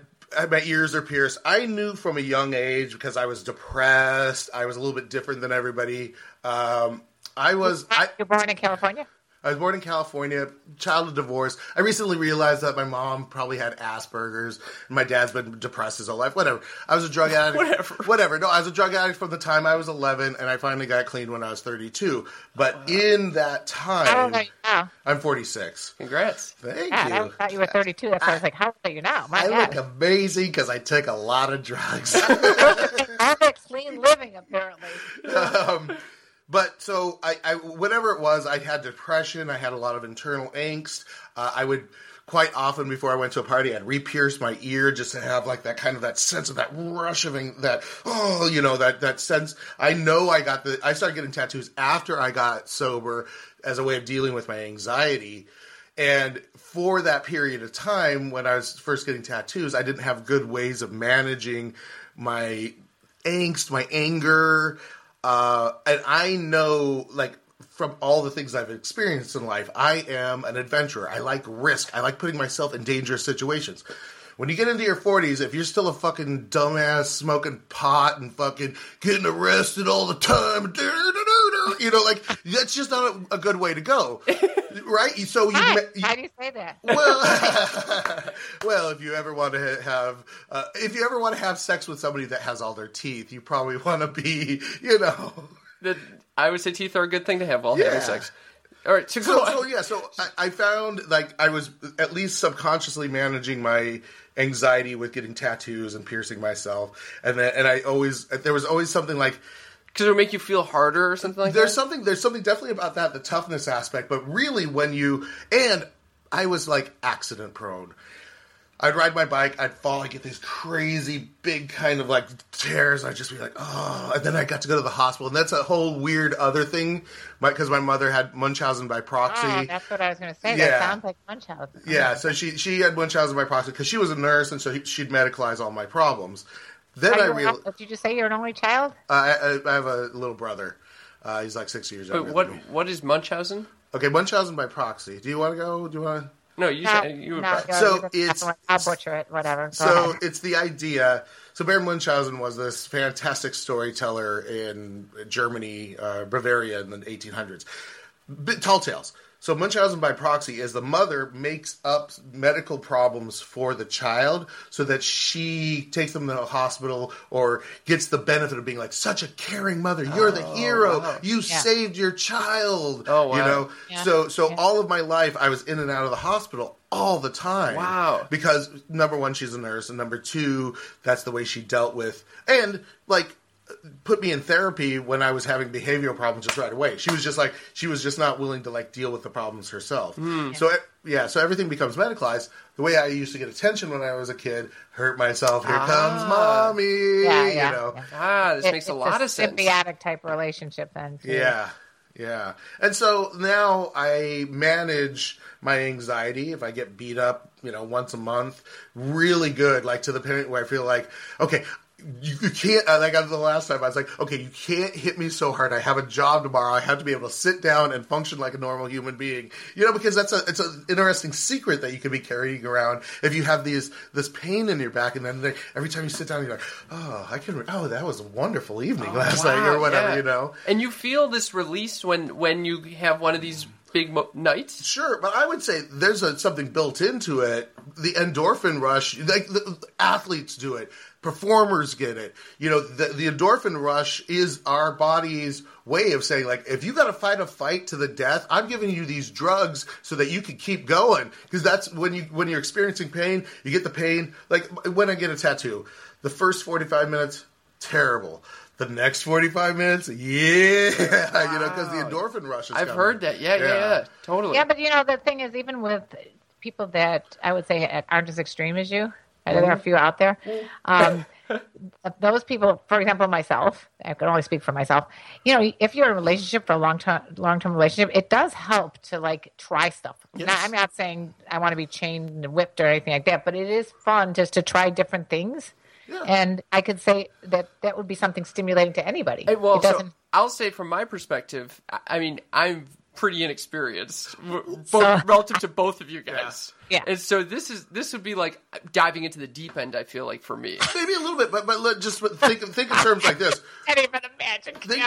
my ears are pierced. I knew from a young age because I was depressed. I was a little bit different than everybody. Um, I was. I, You're born in California. I was born in California, child of divorce. I recently realized that my mom probably had Asperger's, and my dad's been depressed his whole life. Whatever. I was a drug [LAUGHS] addict. Whatever. Whatever. No, I was a drug addict from the time I was 11, and I finally got clean when I was 32. But in that How old time, are you now? I'm 46. Congrats. Thank you. I thought you were 32. That's why I was like, how old are you now? My I God. look amazing because I took a lot of drugs. [LAUGHS] Perfect clean living, apparently. [LAUGHS] um, but so I, I, whatever it was, I had depression. I had a lot of internal angst. Uh, I would quite often before I went to a party, I'd re-pierce my ear just to have like that kind of that sense of that rush of that oh, you know that that sense. I know I got the. I started getting tattoos after I got sober as a way of dealing with my anxiety. And for that period of time, when I was first getting tattoos, I didn't have good ways of managing my angst, my anger. Uh, and I know, like, from all the things I've experienced in life, I am an adventurer. I like risk. I like putting myself in dangerous situations. When you get into your 40s, if you're still a fucking dumbass smoking pot and fucking getting arrested all the time, [LAUGHS] you know, like, that's just not a, a good way to go. [LAUGHS] Right? So you, Hi. you Why do you say that? well, [LAUGHS] [LAUGHS] well, if you ever want to have, uh, if you ever want to have sex with somebody that has all their teeth, you probably want to be, you know. The, I would say teeth are a good thing to have while Yeah. having sex. All right, so, So, so yeah, so I, I found like I was at least subconsciously managing my anxiety with getting tattoos and piercing myself, and then and I always there was always something like because it would make you feel harder or something like that? there's that. something there's something definitely about that the toughness aspect but really when you and i was like accident prone i'd ride my bike i'd fall i'd get these crazy big kind of like tears i'd just be like oh and then i got to go to the hospital and that's a whole weird other thing because my, mother had munchausen by proxy Oh, that's what I was going to say. Yeah. That sounds like Munchausen. yeah so she she had munchausen by proxy because she was a nurse and so he, she'd medicalize all my problems then i you- realized Did you just say you're an only child? I, I, I have a little brother uh, he's like six years younger But what than me. what is Munchausen? Okay, Munchausen by proxy. Do you want to go? Do you want to? No, you No, said you would. no, pro- go, So you just- it's- I'll butcher it. Whatever. Go So ahead. it's the idea. So Baron Munchausen was this fantastic storyteller in Germany, uh, Bavaria in the 1800s. Bit tall tales. So Munchausen by proxy is the mother makes up medical problems for the child so that she takes them to the hospital or gets the benefit of being like such a caring mother. You're the oh, hero. You Yeah. saved your child. Oh, wow. You know. Yeah. So so Yeah. all of my life I was in and out of the hospital all the time. Wow. Because number one, she's a nurse, and number two, that's the way she dealt with and like put me in therapy when I was having behavioral problems just right away. She was just like she was just not willing to like deal with the problems herself. So yeah, so everything becomes medicalized. The way I used to get attention when I was a kid, hurt myself. Here comes mommy. Yeah, yeah, you know. yeah. ah, this It- makes a it's lot of sense. Symbiotic type relationship then. too. Yeah. Yeah. And so now I manage my anxiety if I get beat up, you know, once a month, really good, like to the point where I feel like, okay, you, you can't, uh, like the last time I was like, okay, you can't hit me so hard. I have a job tomorrow. I have to be able to sit down and function like a normal human being, you know, because that's a, it's an interesting secret that you could be carrying around if you have these, this pain in your back. And then every time you sit down, you're like, oh, I can, oh, that was a wonderful evening last night or whatever, yeah. you know? And you feel this release when when you have one of these big mo- nights. Sure, but I would say there's a, something built into it. The endorphin rush, like the, athletes do it, performers get it. You know, the, the endorphin rush is our body's way of saying, like, if you got to fight a fight to the death, I'm giving you these drugs so that you can keep going. Because that's when you when you're experiencing pain, you get the pain. Like when I get a tattoo, the first 45 minutes, terrible. The next 45 minutes, yeah, you know, because the endorphin rush is I've coming. heard that. Yeah, yeah, yeah, totally. Yeah, but you know the thing is, even with people that I would say aren't as extreme as you, and there are a few out there. Um, [LAUGHS] those people, for example, myself, I can only speak for myself. You know, if you're in a relationship for a long term, long term relationship, it does help to like try stuff. Yes. Now, I'm not saying I want to be chained and whipped or anything like that, but it is fun just to try different things. And I could say that that would be something stimulating to anybody. Hey, well, it so. I'll say from my perspective, I- I mean, I'm pretty inexperienced, both, So- relative to both of you guys. Yeah. And so this is this would be like diving into the deep end. I feel like for me. [LAUGHS] Maybe a little bit, but but let, just think think in terms like this. I can't even imagine. Think-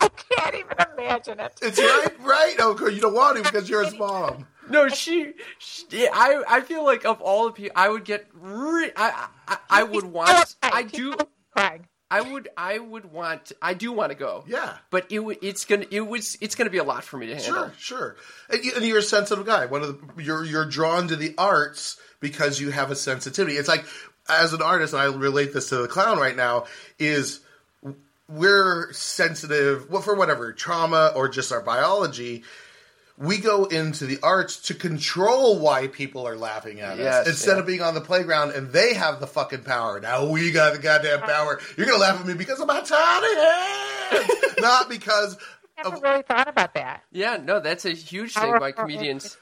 I can't even imagine it. It's right, right. Oh, cool, you don't want to because you're his mom. No, she, she. I I feel like of all the people, I would get. Re- I, I I would want. I do. Crying. I would. I would want. I do want to go. Yeah. But it. would- It's gonna. It was. It's gonna be a lot for me to handle. Sure, sure. And, you, and you're a sensitive guy. One of the, you're you're drawn to the arts because you have a sensitivity. It's like as an artist, and I relate this to the clown right now. Is we're sensitive well, for whatever trauma or just our biology. We go into the arts to control why people are laughing at Yes, us instead yeah. of being on the playground and they have the fucking power. Now we got the goddamn power. You're gonna laugh at me because of my tiny hands, [LAUGHS] not because I never of really thought about that. Yeah. No, that's a huge thing Power by comedians.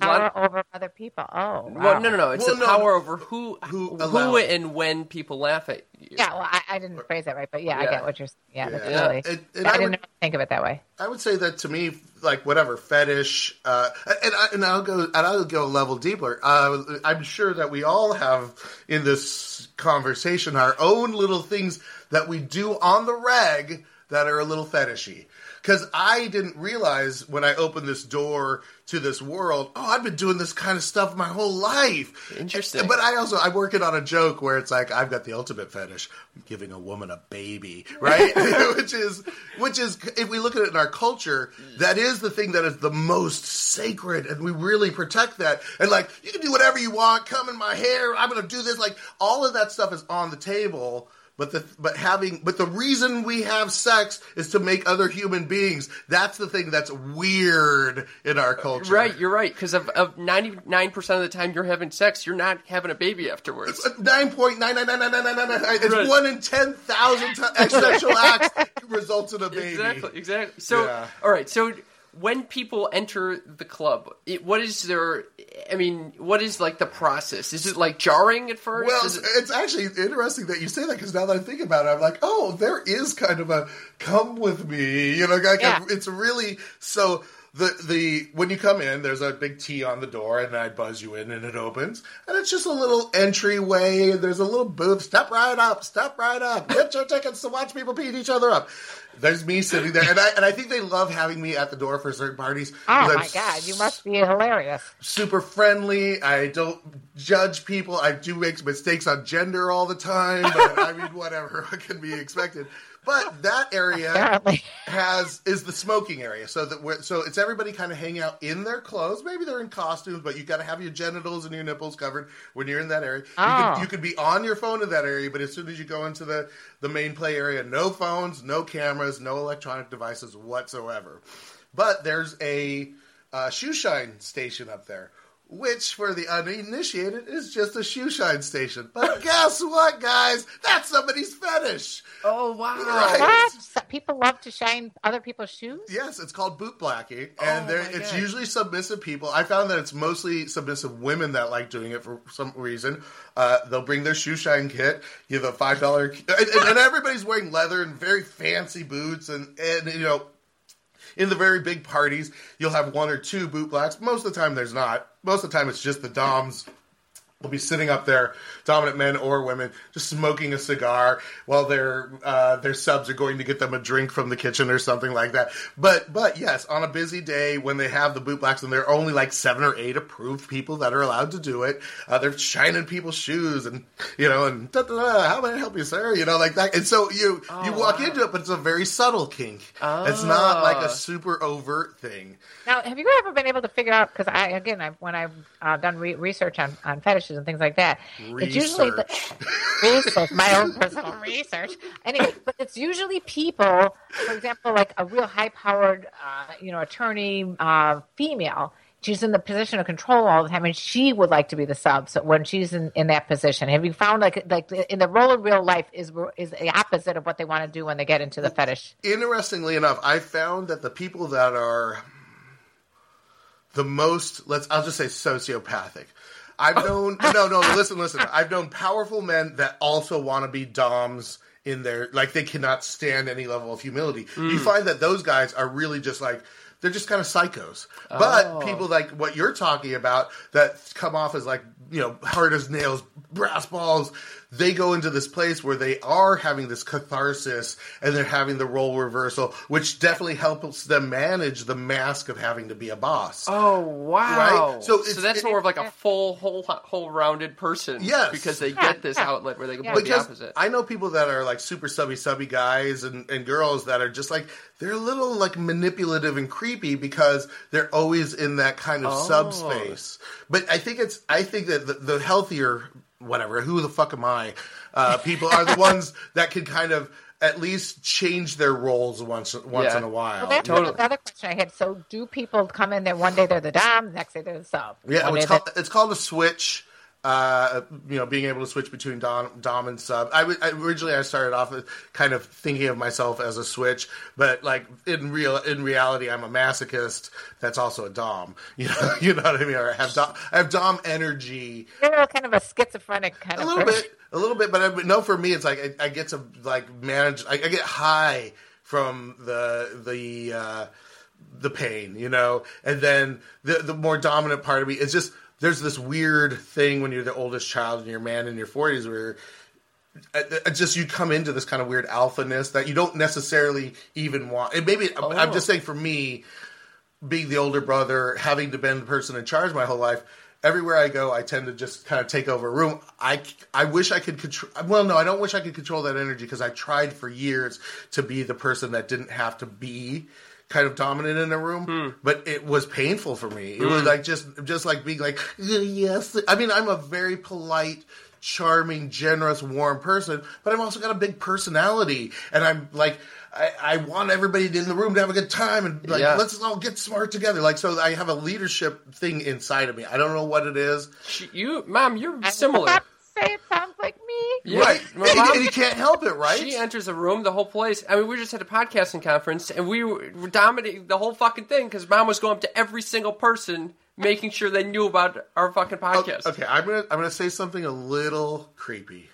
Power over other people. Oh, wow. Well, no, no, no. It's Well, the no, power over who, who who, allow it. and when people laugh at you. Yeah, well, I, I didn't phrase that right, but yeah, I get what you're. Yeah, that's Yeah. really. And- and I, I didn't would- think of it that way. I would say that to me, like whatever fetish, uh, and, I, and I'll go and I'll go a level deeper. Uh, I'm sure that we all have in this conversation our own little things that we do on the reg that are a little fetishy. Because I didn't realize when I opened this door to this world, oh, I've been doing this kind of stuff my whole life. Interesting. But I also I'm working on a joke where it's like I've got the ultimate fetish, giving a woman a baby, right? [LAUGHS] [LAUGHS] which is which is if we look at it in our culture, that is the thing that is the most sacred, and we really protect that. And like you can do whatever you want, come in my hair, I'm going to do this. Like all of that stuff is on the table. But the but having but the reason we have sex is to make other human beings. That's the thing that's weird in our culture. Right, you're right. Because of, of 99% of the time you're having sex, you're not having a baby afterwards. Nine. It's Right. one in ten thousand sexual acts that results in a baby. Exactly, exactly. So, Yeah. all right. So, when people enter the club, it, what is their? I mean, what is like the process? Is it like jarring at first? Well, it- it's actually interesting that you say that because now that I think about it, I'm like, oh, there is kind of a come with me, you know, like Yeah. it's really so. The, the when you come in, there's a big T on the door, and I buzz you in, and it opens, and it's just a little entryway. And there's a little booth. Step right up, step right up. Get your tickets to watch people beat each other up. There's me sitting there, and I and I think they love having me at the door for certain parties. Oh I'm my god, you must be hilarious. super friendly. I don't judge people. I do make mistakes on gender all the time, but I mean, whatever what [LAUGHS] can be expected. But that area Apparently, has is the smoking area, so that we're, so it's everybody kind of hanging out in their clothes. Maybe they're in costumes, but you've got to have your genitals and your nipples covered when you're in that area. You, Oh. could, you could be on your phone in that area, but as soon as you go into the the main play area, no phones, no cameras, no electronic devices whatsoever. But there's a uh, shoe shine station up there. Which, for the uninitiated, is just a shoe shine station. But guess what, guys? That's somebody's fetish. oh wow! Right. what? People love to shine other people's shoes. Yes, it's called boot blacking, and Oh there it's God. usually submissive people. I found that it's mostly submissive women that like doing it for some reason. Uh, they'll bring their shoe shine kit, give a five dollar, and, and, and everybody's wearing leather and very fancy boots, and and you know. In the very big parties, you'll have one or two boot blacks. Most of the time, there's not. Most of the time, it's just the doms will be sitting up there, dominant men or women, just smoking a cigar while their uh, their subs are going to get them a drink from the kitchen or something like that. But but yes, on a busy day when they have the boot blacks and there are only like seven or eight approved people that are allowed to do it, uh, they're shining people's shoes and you know and da, da, da, how may I help you, sir? You know like that. And so you you walk wow. into it, but it's a very subtle kink. It's not like a super overt thing. Now, have you ever been able to figure out? Because I, again, I, when I've uh, done re- research on, on fetishes and things like that, it's usually the, [LAUGHS] research, my own personal research. Anyway, but it's usually people, for example, like a real high-powered, uh, you know, attorney uh, female. She's in the position of control all the time, and she would like to be the sub. So when she's in, in that position, have you found like like in the role in real life is is the opposite of what they want to do when they get into the fetish? interestingly enough, I found that the people that are the most let's I'll just say sociopathic. I've known no no listen listen I've known powerful men that also want to be doms in their like they cannot stand any level of humility. You mm. find that those guys are really just like they're just kind of psychos. But Oh. people like what you're talking about that come off as like you know hard as nails, brass balls. They go into this place where they are having this catharsis and they're having the role reversal, which definitely helps them manage the mask of having to be a boss. Oh wow! Right? So So, that's it- more of like a full, whole, whole rounded person. Yes. because they get this outlet where they can Yeah. play the opposite. I know people that are like super subby subby guys and, and girls that are just like they're a little like manipulative and creepy because they're always in that kind of Oh. subspace. But I think it's I think that the, the healthier whatever who the fuck am I uh, people are the [LAUGHS] ones that can kind of at least change their roles once once Yeah. in a while. Well, that's Totally. another question I had. So, do people come in there one day they're the dom, next day they're the sub? Yeah, it's called, it's called a switch. Uh, you know, being able to switch between dom, dom and sub. I, w- I originally I started off kind of thinking of myself as a switch, but like in real in reality, I'm a masochist. That's also a dom. [LAUGHS] You know, you know what I mean? Or I have dom, I have dom energy You're kind of a schizophrenic kind a of little person. bit, a little bit. But I, no, for me, it's like I, I get to like manage. I, I get high from the the. Uh, the pain, you know, and then the the more dominant part of me is just there's this weird thing when you're the oldest child and you're a man in your 40s where uh, uh, just you come into this kind of weird alphaness that you don't necessarily even want. And maybe I'm just saying for me, being the older brother, having to been the person in charge my whole life. Everywhere I go, I tend to just kind of take over a room. I, I wish I could control. Well, no, I don't wish I could control that energy because I tried for years to be the person that didn't have to be kind of dominant in a room, but it was painful for me. It was like just just like being like "Uh, yes. I mean, I'm a very polite, charming, generous, warm person, but I've also got a big personality, and I'm like. I, I want everybody in the room to have a good time and like Yeah. let's all get smart together. Like so, I have a leadership thing inside of me. I don't know what it is. You, mom, you're similar. about to say it sounds like me. Yeah. Right, Well, [LAUGHS] and, mom- and you can't help it, right? She enters a room, the whole place. I mean, we just had a podcasting conference, and we were were dominating the whole fucking thing because mom was going up to every single person, making sure they knew about our fucking oh, podcast. Okay, I'm gonna I'm gonna say something a little creepy,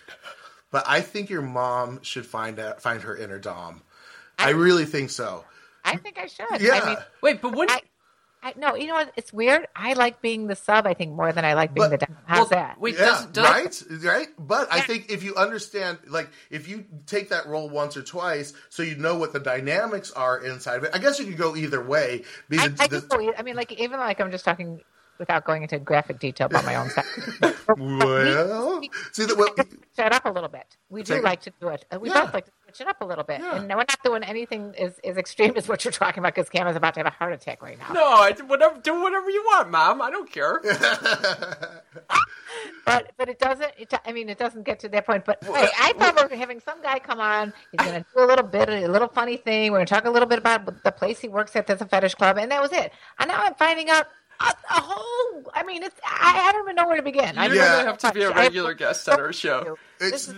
but I think your mom should find out find her inner dom. I really think so. I think I should. Yeah. I mean, Wait, but when? I, I no, you know what? It's weird. I like being the sub. I think more than I like being But- the dom. How's well, that? Wait, Yeah, does, does, right, right. But I think if you understand, like, if you take that role once or twice, so you know what the dynamics are inside of it. I guess you could go either way. I, Because I the- just believe. I mean, like even like I'm just talking without going into graphic detail about my own stuff. [LAUGHS] well, see that. Well, Shut up a little bit. We do Take- like to do it. We Yeah. both like to switch it up a little bit, Yeah. and we're not doing anything as, as extreme as what you're talking about because Cam is about to have a heart attack right now. no, I, whatever, do whatever you want, mom. I don't care. [LAUGHS] But but it doesn't. It, I mean, it doesn't get to that point. But hey, I thought we were having some guy come on. He's going to do a little bit, a little funny thing. We're going to talk a little bit about the place he works at. That's a fetish club, and that was it. And now I'm finding out a, a whole. I mean, it's. I, I don't even know where to begin. I You're Yeah. gonna have to be a have- regular guest on our show. This it's.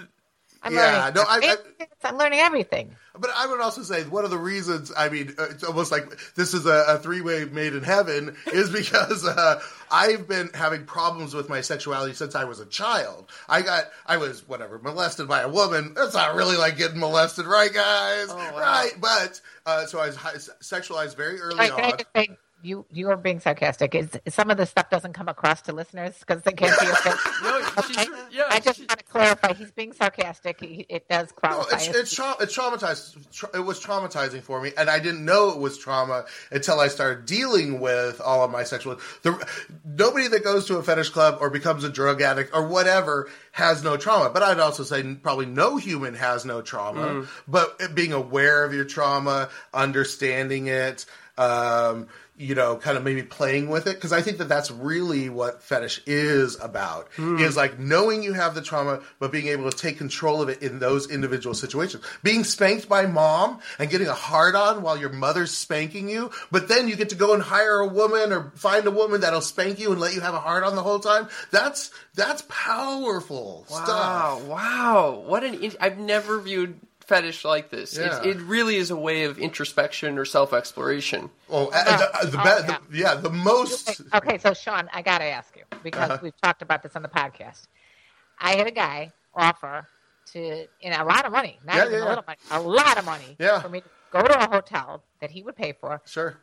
I'm Yeah, learning. no, I- I'm learning everything. But I would also say one of the reasons, I mean, uh, it's almost like this is a, a three way made in heaven, [LAUGHS] is because uh, I've been having problems with my sexuality since I was a child. I got, I was, whatever, molested by a woman. That's not really like getting molested, right, guys? Oh, wow. Right. But, uh, so I was sexualized very early All right, I on. You you are being sarcastic? Is some of the stuff doesn't come across to listeners because they can't see your face? [LAUGHS] No, Okay? yeah, I just she- want to clarify. He's being sarcastic. He, it does No, it's it's, tra- it's traumatized. Tra- it was traumatizing for me, and I didn't know it was trauma until I started dealing with all of my sexual. The, nobody that goes to a fetish club or becomes a drug addict or whatever has no trauma. But I'd also say probably no human has no trauma. But being aware of your trauma, understanding it. Um, you know, kind of maybe playing with it because I think that that's really what fetish is about. Hmm. Is like knowing you have the trauma, but being able to take control of it in those individual situations. Being spanked by mom and getting a hard on while your mother's spanking you, but then you get to go and hire a woman or find a woman that'll spank you and let you have a hard on the whole time. That's that's powerful Wow, stuff. wow. What an. In- I've never viewed fetish like this. Yeah. It, it really is a way of introspection or self exploration. Oh, uh, the, the, Oh, be- the, yeah, the most. Okay, so Sean, I got to ask you because Uh-huh. we've talked about this on the podcast. I had a guy offer to, in a lot of money, not Yeah, even yeah, a yeah. little money, a lot of money Yeah. for me to go to a hotel that he would pay for Sure.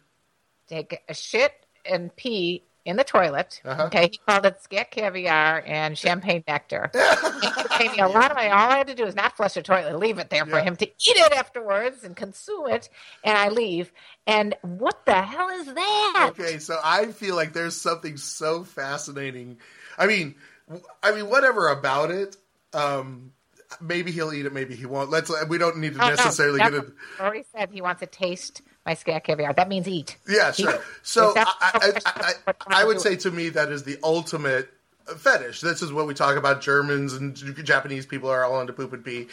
take a shit and pee in the toilet. Uh-huh. Okay, he called it scat caviar and champagne nectar. [LAUGHS] gave me a lot of money. All I had to do is not flush the toilet, leave it there for him to eat it afterwards and consume it, and I leave. And what the hell is that? Okay, so I feel like there's something so fascinating. I mean, I mean, whatever about it. Um, maybe he'll eat it, maybe he won't. Let's. We don't need to Oh, no, necessarily get that's- it. Already said he wants to taste my scat caviar. That means eat. Yeah, sure. So I, I, I, [LAUGHS] I, I would say to me that is the ultimate fetish. This is what we talk about. Germans and Japanese people are all into poop and pee.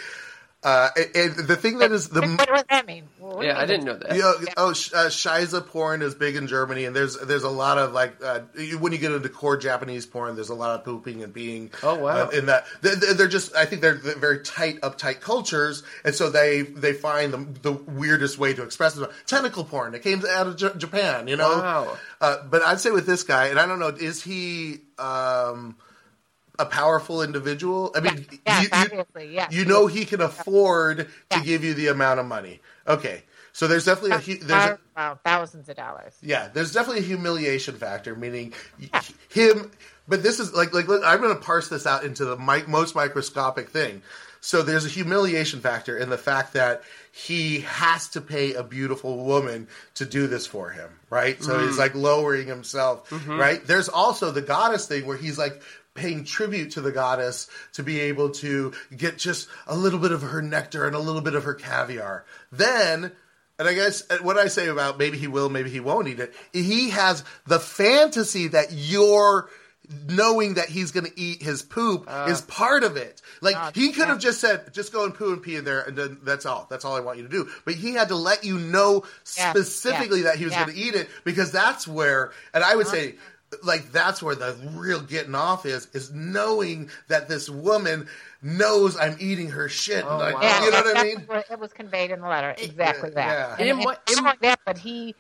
Uh, and, and the thing that is the What does that mean? What do you Yeah, I didn't know that. You know, oh, uh, Shiza porn is big in Germany, and there's there's a lot of like uh, you- when you get into core Japanese porn, there's a lot of pooping and being. Oh, wow. uh, in that they're, they're just, I think they're, they're very tight, uptight cultures, and so they they find the, the weirdest way to express it. Tentacle porn. It came out of J- Japan, you know. Wow. Uh, but I'd say with this guy, and I don't know, is he um, a powerful individual? I mean, Yes, you- you- obviously, yes. you know he can afford to give you the amount of money. Okay, so there's definitely a there's a, Wow, thousands of dollars. yeah there's definitely a humiliation factor, meaning y- him. But this is like like look, I'm going to parse this out into the mi- most microscopic thing. So there's a humiliation factor in the fact that he has to pay a beautiful woman to do this for him, right? So he's mm. like lowering himself, mm-hmm. right? There's also the goddess thing where he's like paying tribute to the goddess to be able to get just a little bit of her nectar and a little bit of her caviar. Then, and I guess uh, what I say about maybe he will, maybe he won't eat it, he has the fantasy that you're knowing that he's going to eat his poop is part of it. Like Ah, he could have yeah. just said, "Just go and poo and pee in there," and then that's all. That's all I want you to do. But he had to let you know Yeah, specifically yeah, that he was going to eat it because that's where, and I would say, like that's where the real getting off is, is knowing that this woman knows I'm eating her shit. Oh, and like, wow. Yeah, you know that- what I mean? what- It was conveyed in the letter. Exactly Yeah. that. And And, what- and not only that, but he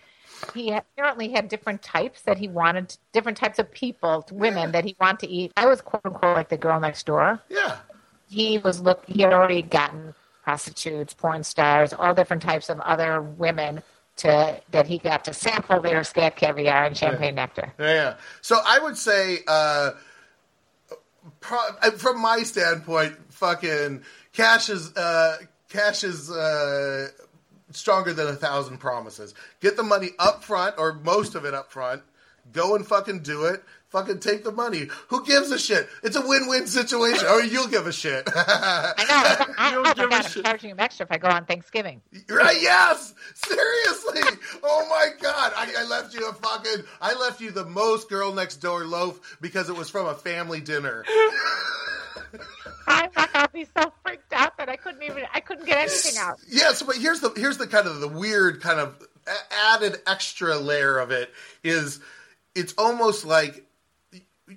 he apparently had different types that he wanted, different types of people, women Yeah. that he wanted to eat. I was quote unquote like the girl next door. Yeah. He was look. He had already gotten prostitutes, porn stars, all different types of other women to that he got to sample their scat caviar and champagne nectar. Yeah, yeah. So I would say, uh, pro- uh, from my standpoint, fucking cash is uh, cash is uh, stronger than a thousand promises. Get the money up front, or most of it up front. Go and fucking do it. Fucking take the money. Who gives a shit? It's a win-win situation. or you'll give a shit. [LAUGHS] I know. I, don't I, give a I, I'm shit. charging him extra if I go on Thanksgiving. Right? Yes. Seriously. Oh my god. I, I left you a fucking. I left you the most girl next door loaf because it was from a family dinner. I'm like, I'll be so freaked out that I couldn't even. I couldn't get anything out. Yes, but here's the here's the kind of the weird kind of added extra layer of it is it's almost like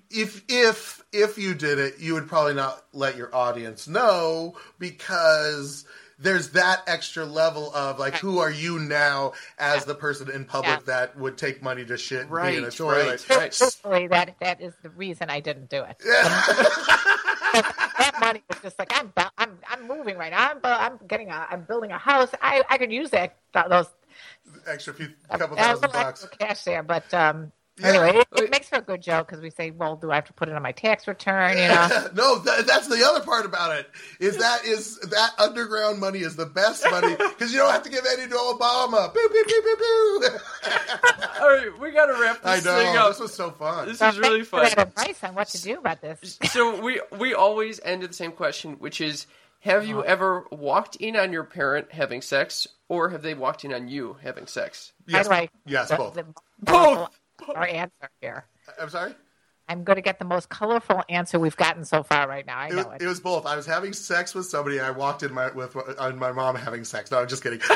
if if if you did it, you would probably not let your audience know because there's that extra level of like who are you now as the person in public Yeah. that would take money to shit and Right, pee in a toilet. right, right. That that is the reason I didn't do it. [LAUGHS] that money was just like I'm I'm I'm moving right now. I'm I'm getting a I'm building a house. I I could use that those Extra few couple thousand bucks. extra cash there, but um. Yeah. Anyway, it, makes for a good joke because we say, "Well, do I have to put it on my tax return?" You know, [LAUGHS] no, th- that's the other part about it. Is that is that underground money is the best money because you don't have to give any to Obama. Pew, pew, pew, pew, pew. [LAUGHS] All right, we got to wrap I this thing know up. this was so fun. This So is really thanks for fun. advice on what to do about this. so we we always end with the same question, which is: Have you uh-huh. ever walked in on your parent having sex, or have they walked in on you having sex? Yes, How do I? yes, both. the Both. [LAUGHS] Our answer here. I'm sorry. I'm going to get the most colorful answer we've gotten so far right now. I It know was, it. it was both. I was having sex with somebody. I walked in my with on my mom having sex. No, I'm just kidding. [LAUGHS]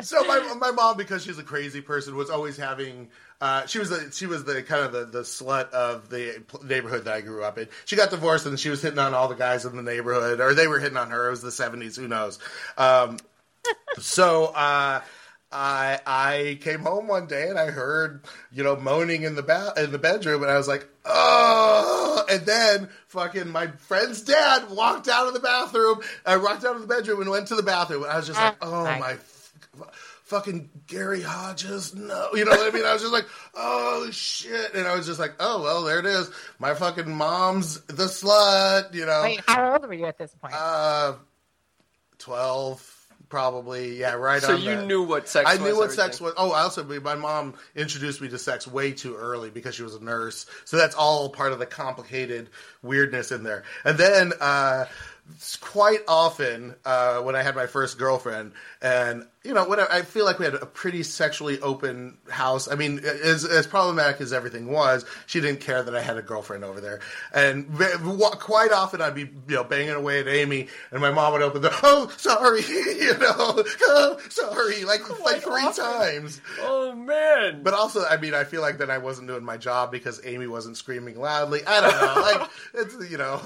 so my my mom, because she's a crazy person, was always having. Uh, she was the she was the kind of the, the slut of the neighborhood that I grew up in. She got divorced and she was hitting on all the guys in the neighborhood, or they were hitting on her. It was the '70s. Who knows? Um, so uh, I I came home one day and I heard you know moaning in the ba- in the bedroom, and I was like, oh. And then fucking my friend's dad walked out of the bathroom. I walked out of the bedroom and went to the bathroom, and I was just like, Oh, oh my my fucking Gary Hodges. No, you know what I mean? I was just like, oh shit. And I was just like, oh, well, there it is. My fucking mom's the slut, you know? Wait, how old were you at this point? Uh, 12 probably yeah right So you that. knew what sex I was. knew what everything. sex was. Oh, I also my mom introduced me to sex way too early because she was a nurse. So that's all part of the complicated weirdness in there. And then uh, quite often uh, when I had my first girlfriend, and you know, when I, I feel like we had a pretty sexually open house. I mean, as, as problematic as everything was, she didn't care that I had a girlfriend over there. And quite often I'd be you know banging away at Amy, and my mom would open the oh sorry, [LAUGHS] you know, oh sorry, like like three often. times. Oh man! But also, I mean, I feel like that I wasn't doing my job because Amy wasn't screaming loudly. I don't know, like [LAUGHS] it's you know.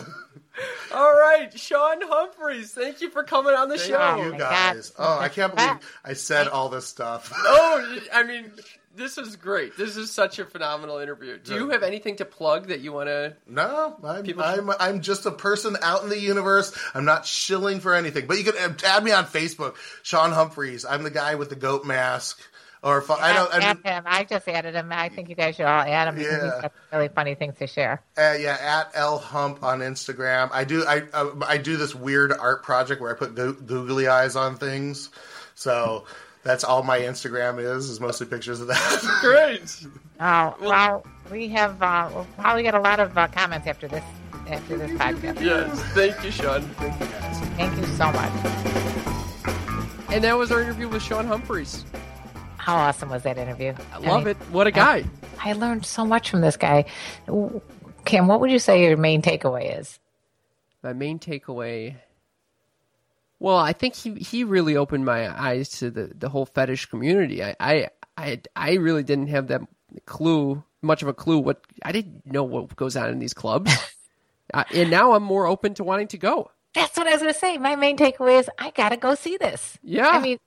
All right, Sean Humphreys, thank you for coming on the Thank show. you guys. Oh, I can't believe I said all this stuff. [LAUGHS] Oh, I mean, this is great. This is such a phenomenal interview. Do you have anything to plug that you want to? No, I'm, People I'm I'm just a person out in the universe. I'm not shilling for anything. But you can add- uh, add me on Facebook, Sean Humphreys. I'm the guy with the goat mask. Or fu- I don't. I add him. I just added him. I think you guys should all add him because Yeah. he's got really funny things to share. uh, yeah, at L Hump on Instagram. I do. I uh, I do this weird art project where I put go- googly eyes on things. So that's all my Instagram is. Is mostly pictures of that. [LAUGHS] Great. Oh, well, we have uh, we'll probably get a lot of uh, comments after this after this podcast. Yes, thank you, Sean. Thank you guys. Thank you so much. And that was our interview with Sean Humphreys. How awesome was that interview? I love it. What a guy. I learned so much from this guy. Kim, what would you say your main takeaway is? My main takeaway. Well, I think he he really opened my eyes to the, the whole fetish community. I, I I I really didn't have that clue, much of a clue. What I didn't know what goes on in these clubs, [LAUGHS] uh, and now I'm more open to wanting to go. That's what I was going to say. My main takeaway is I got to go see this. Yeah. I mean,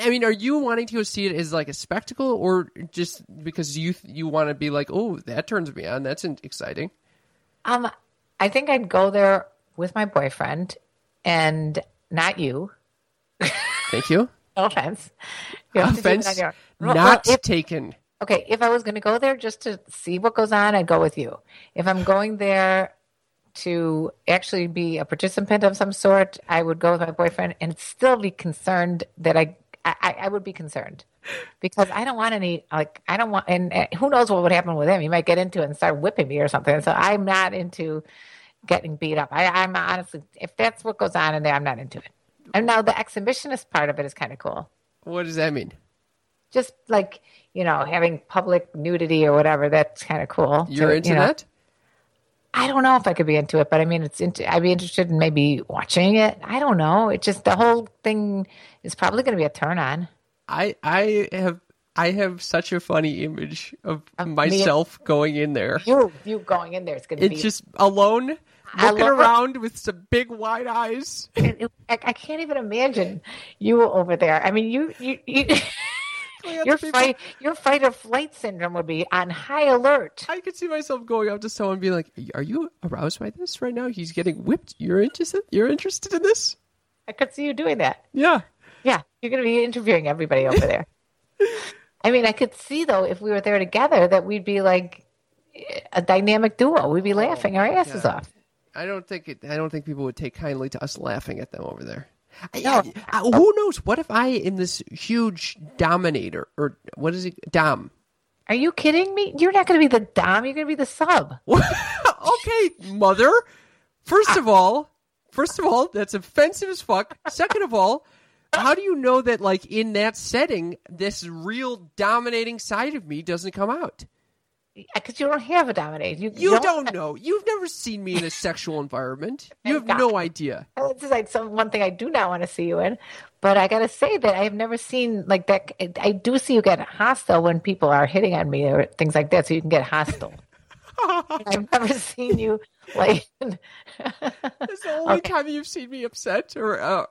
I mean, are you wanting to go see it as like a spectacle, or just because you you want to be like, oh, that turns me on. That's exciting. um, I think I'd go there with my boyfriend and not you. Thank you. [LAUGHS] No offense. You have to do it Offense own. Well, not if- taken. okay, if I was going to go there just to see what goes on, I'd go with you. If I'm going there to actually be a participant of some sort, I would go with my boyfriend and still be concerned that I, I, I would be concerned because I don't want any, like, I don't want, and who knows what would happen with him? He might get into it and start whipping me or something. So I'm not into getting beat up. I, I'm honestly, if that's what goes on in there, I'm not into it. And now the exhibitionist part of it is kind of cool What does that mean? just like you know having public nudity or whatever that's kind of cool You're to, into you know. that? I don't know if i could be into it but i mean it's into, i'd be interested in maybe watching it i don't know it just the whole thing is probably going to be a turn on I I have I have such a funny image of me- myself going in there. you you going in there is going to be It's just alone, looking it. around with some big wide eyes. I, I can't even imagine you over there i mean you you, you [LAUGHS] your people. fight your fight or flight syndrome would be on high alert I could see myself going up to someone and being like, "Are you aroused by this right now? He's getting whipped. You're interested? You're interested in this? i could see you doing that Yeah. Yeah, you're going to be interviewing everybody over there. [LAUGHS] I mean, I could see though if we were there together that we'd be like a dynamic duo. We'd be oh, laughing our asses off. I don't think it. I don't think people would take kindly to us laughing at them over there. Who knows? What if I am this huge dominator, or what is it? Dom. Are you kidding me? You're not going to be the dom. You're going to be the sub. [LAUGHS] okay, mother. First of all, first of all, that's offensive as fuck. Second of all, how do you know that like in that setting, this real dominating side of me doesn't come out? Because you don't have a dominate. You, You don't know. You've never seen me in a sexual [LAUGHS] environment. You have Thank no idea. This is like some one thing I do not want to see you in. But I got to say that I have never seen like that. I do see you get hostile when people are hitting on me or things like that. So you can get hostile. [LAUGHS] I've never seen you [LAUGHS] like It's the only time you've seen me upset or uh,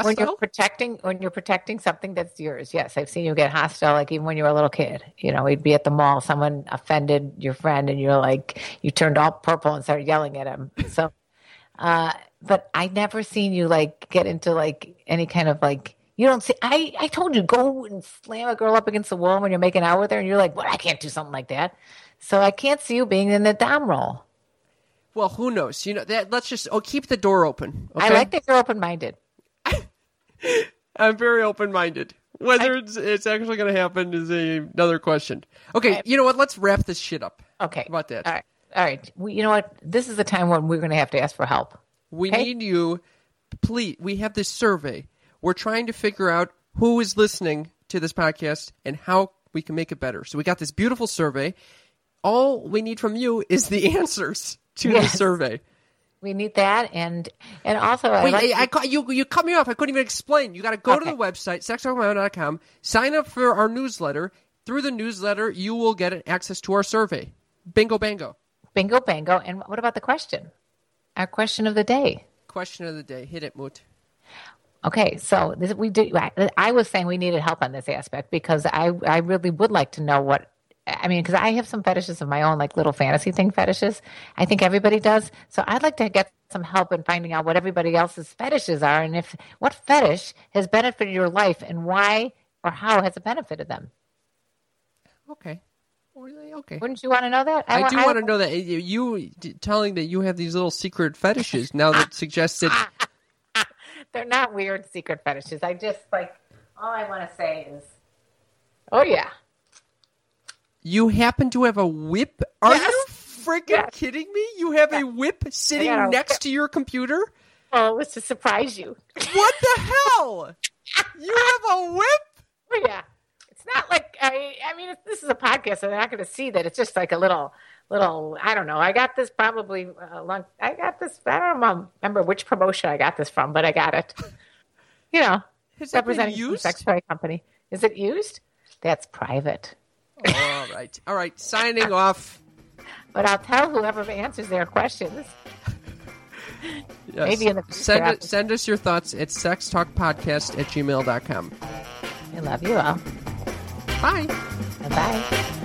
when hostile. you're protecting when you're protecting something that's yours. Yes, I've seen you get hostile, like even when you were a little kid. You know, we'd be at the mall, someone offended your friend, and you're like, you turned all purple and started yelling at him. So, uh, but I never seen you like get into like any kind of like You don't see. I I told you go and slam a girl up against the wall when you're making out with her, and you're like, "What? I can't do something like that." So I can't see you being in the dom role. Well, who knows? You know that. Let's just oh keep the door open. Okay? I like that you're open minded. [LAUGHS] I'm very open minded. Whether I, it's, it's actually going to happen is a, another question. Okay, I, you know what? Let's wrap this shit up. Okay, How about that. All right, all right. We, you know what? This is the time when we're going to have to ask for help. We okay? need you. Please, we have this survey. We're trying to figure out who is listening to this podcast and how we can make it better. So we got this beautiful survey. All we need from you is the [LAUGHS] answers to yes. the survey. We need that, and and also Wait, I, like I, I, you you cut me off. I couldn't even explain. You got to go okay. to the website sextalkmyown.com, sign up for our newsletter. Through the newsletter, you will get access to our survey. Bingo, bango. Bingo, bango. And what about the question? Our question of the day. Question of the day. Hit it, Moot. Okay, so this, we do. I, I was saying we needed help on this aspect because I I really would like to know what I mean, because I have some fetishes of my own, like little fantasy thing fetishes. I think everybody does. So I'd like to get some help in finding out what everybody else's fetishes are and if what fetish has benefited your life and why or how has it benefited them. Okay. Okay. Wouldn't you want to know that? I, I do I, want to know that you telling that you have these little secret fetishes now that suggests that [LAUGHS] they're not weird secret fetishes. I just like all I want to say is, oh yeah, you happen to have a whip? Are yes. you freaking yes. kidding me? You have a whip sitting next whip. to your computer? Oh, it was to surprise you. What the hell? [LAUGHS] You have a whip? Oh, yeah. It's not like I. I mean, this is a podcast, so they're not going to see that. It's just like a little, little. I don't know. I got this probably uh, a long. I got this. I don't remember which promotion I got this from, but I got it. You know, Is representing a sex toy company. Is it used? That's private. All right. All right. Signing off. But I'll tell whoever answers their questions. Yes. Maybe in the send, it, send us your thoughts at sextalkpodcast at gmail.com. I love you all. Bye. Bye.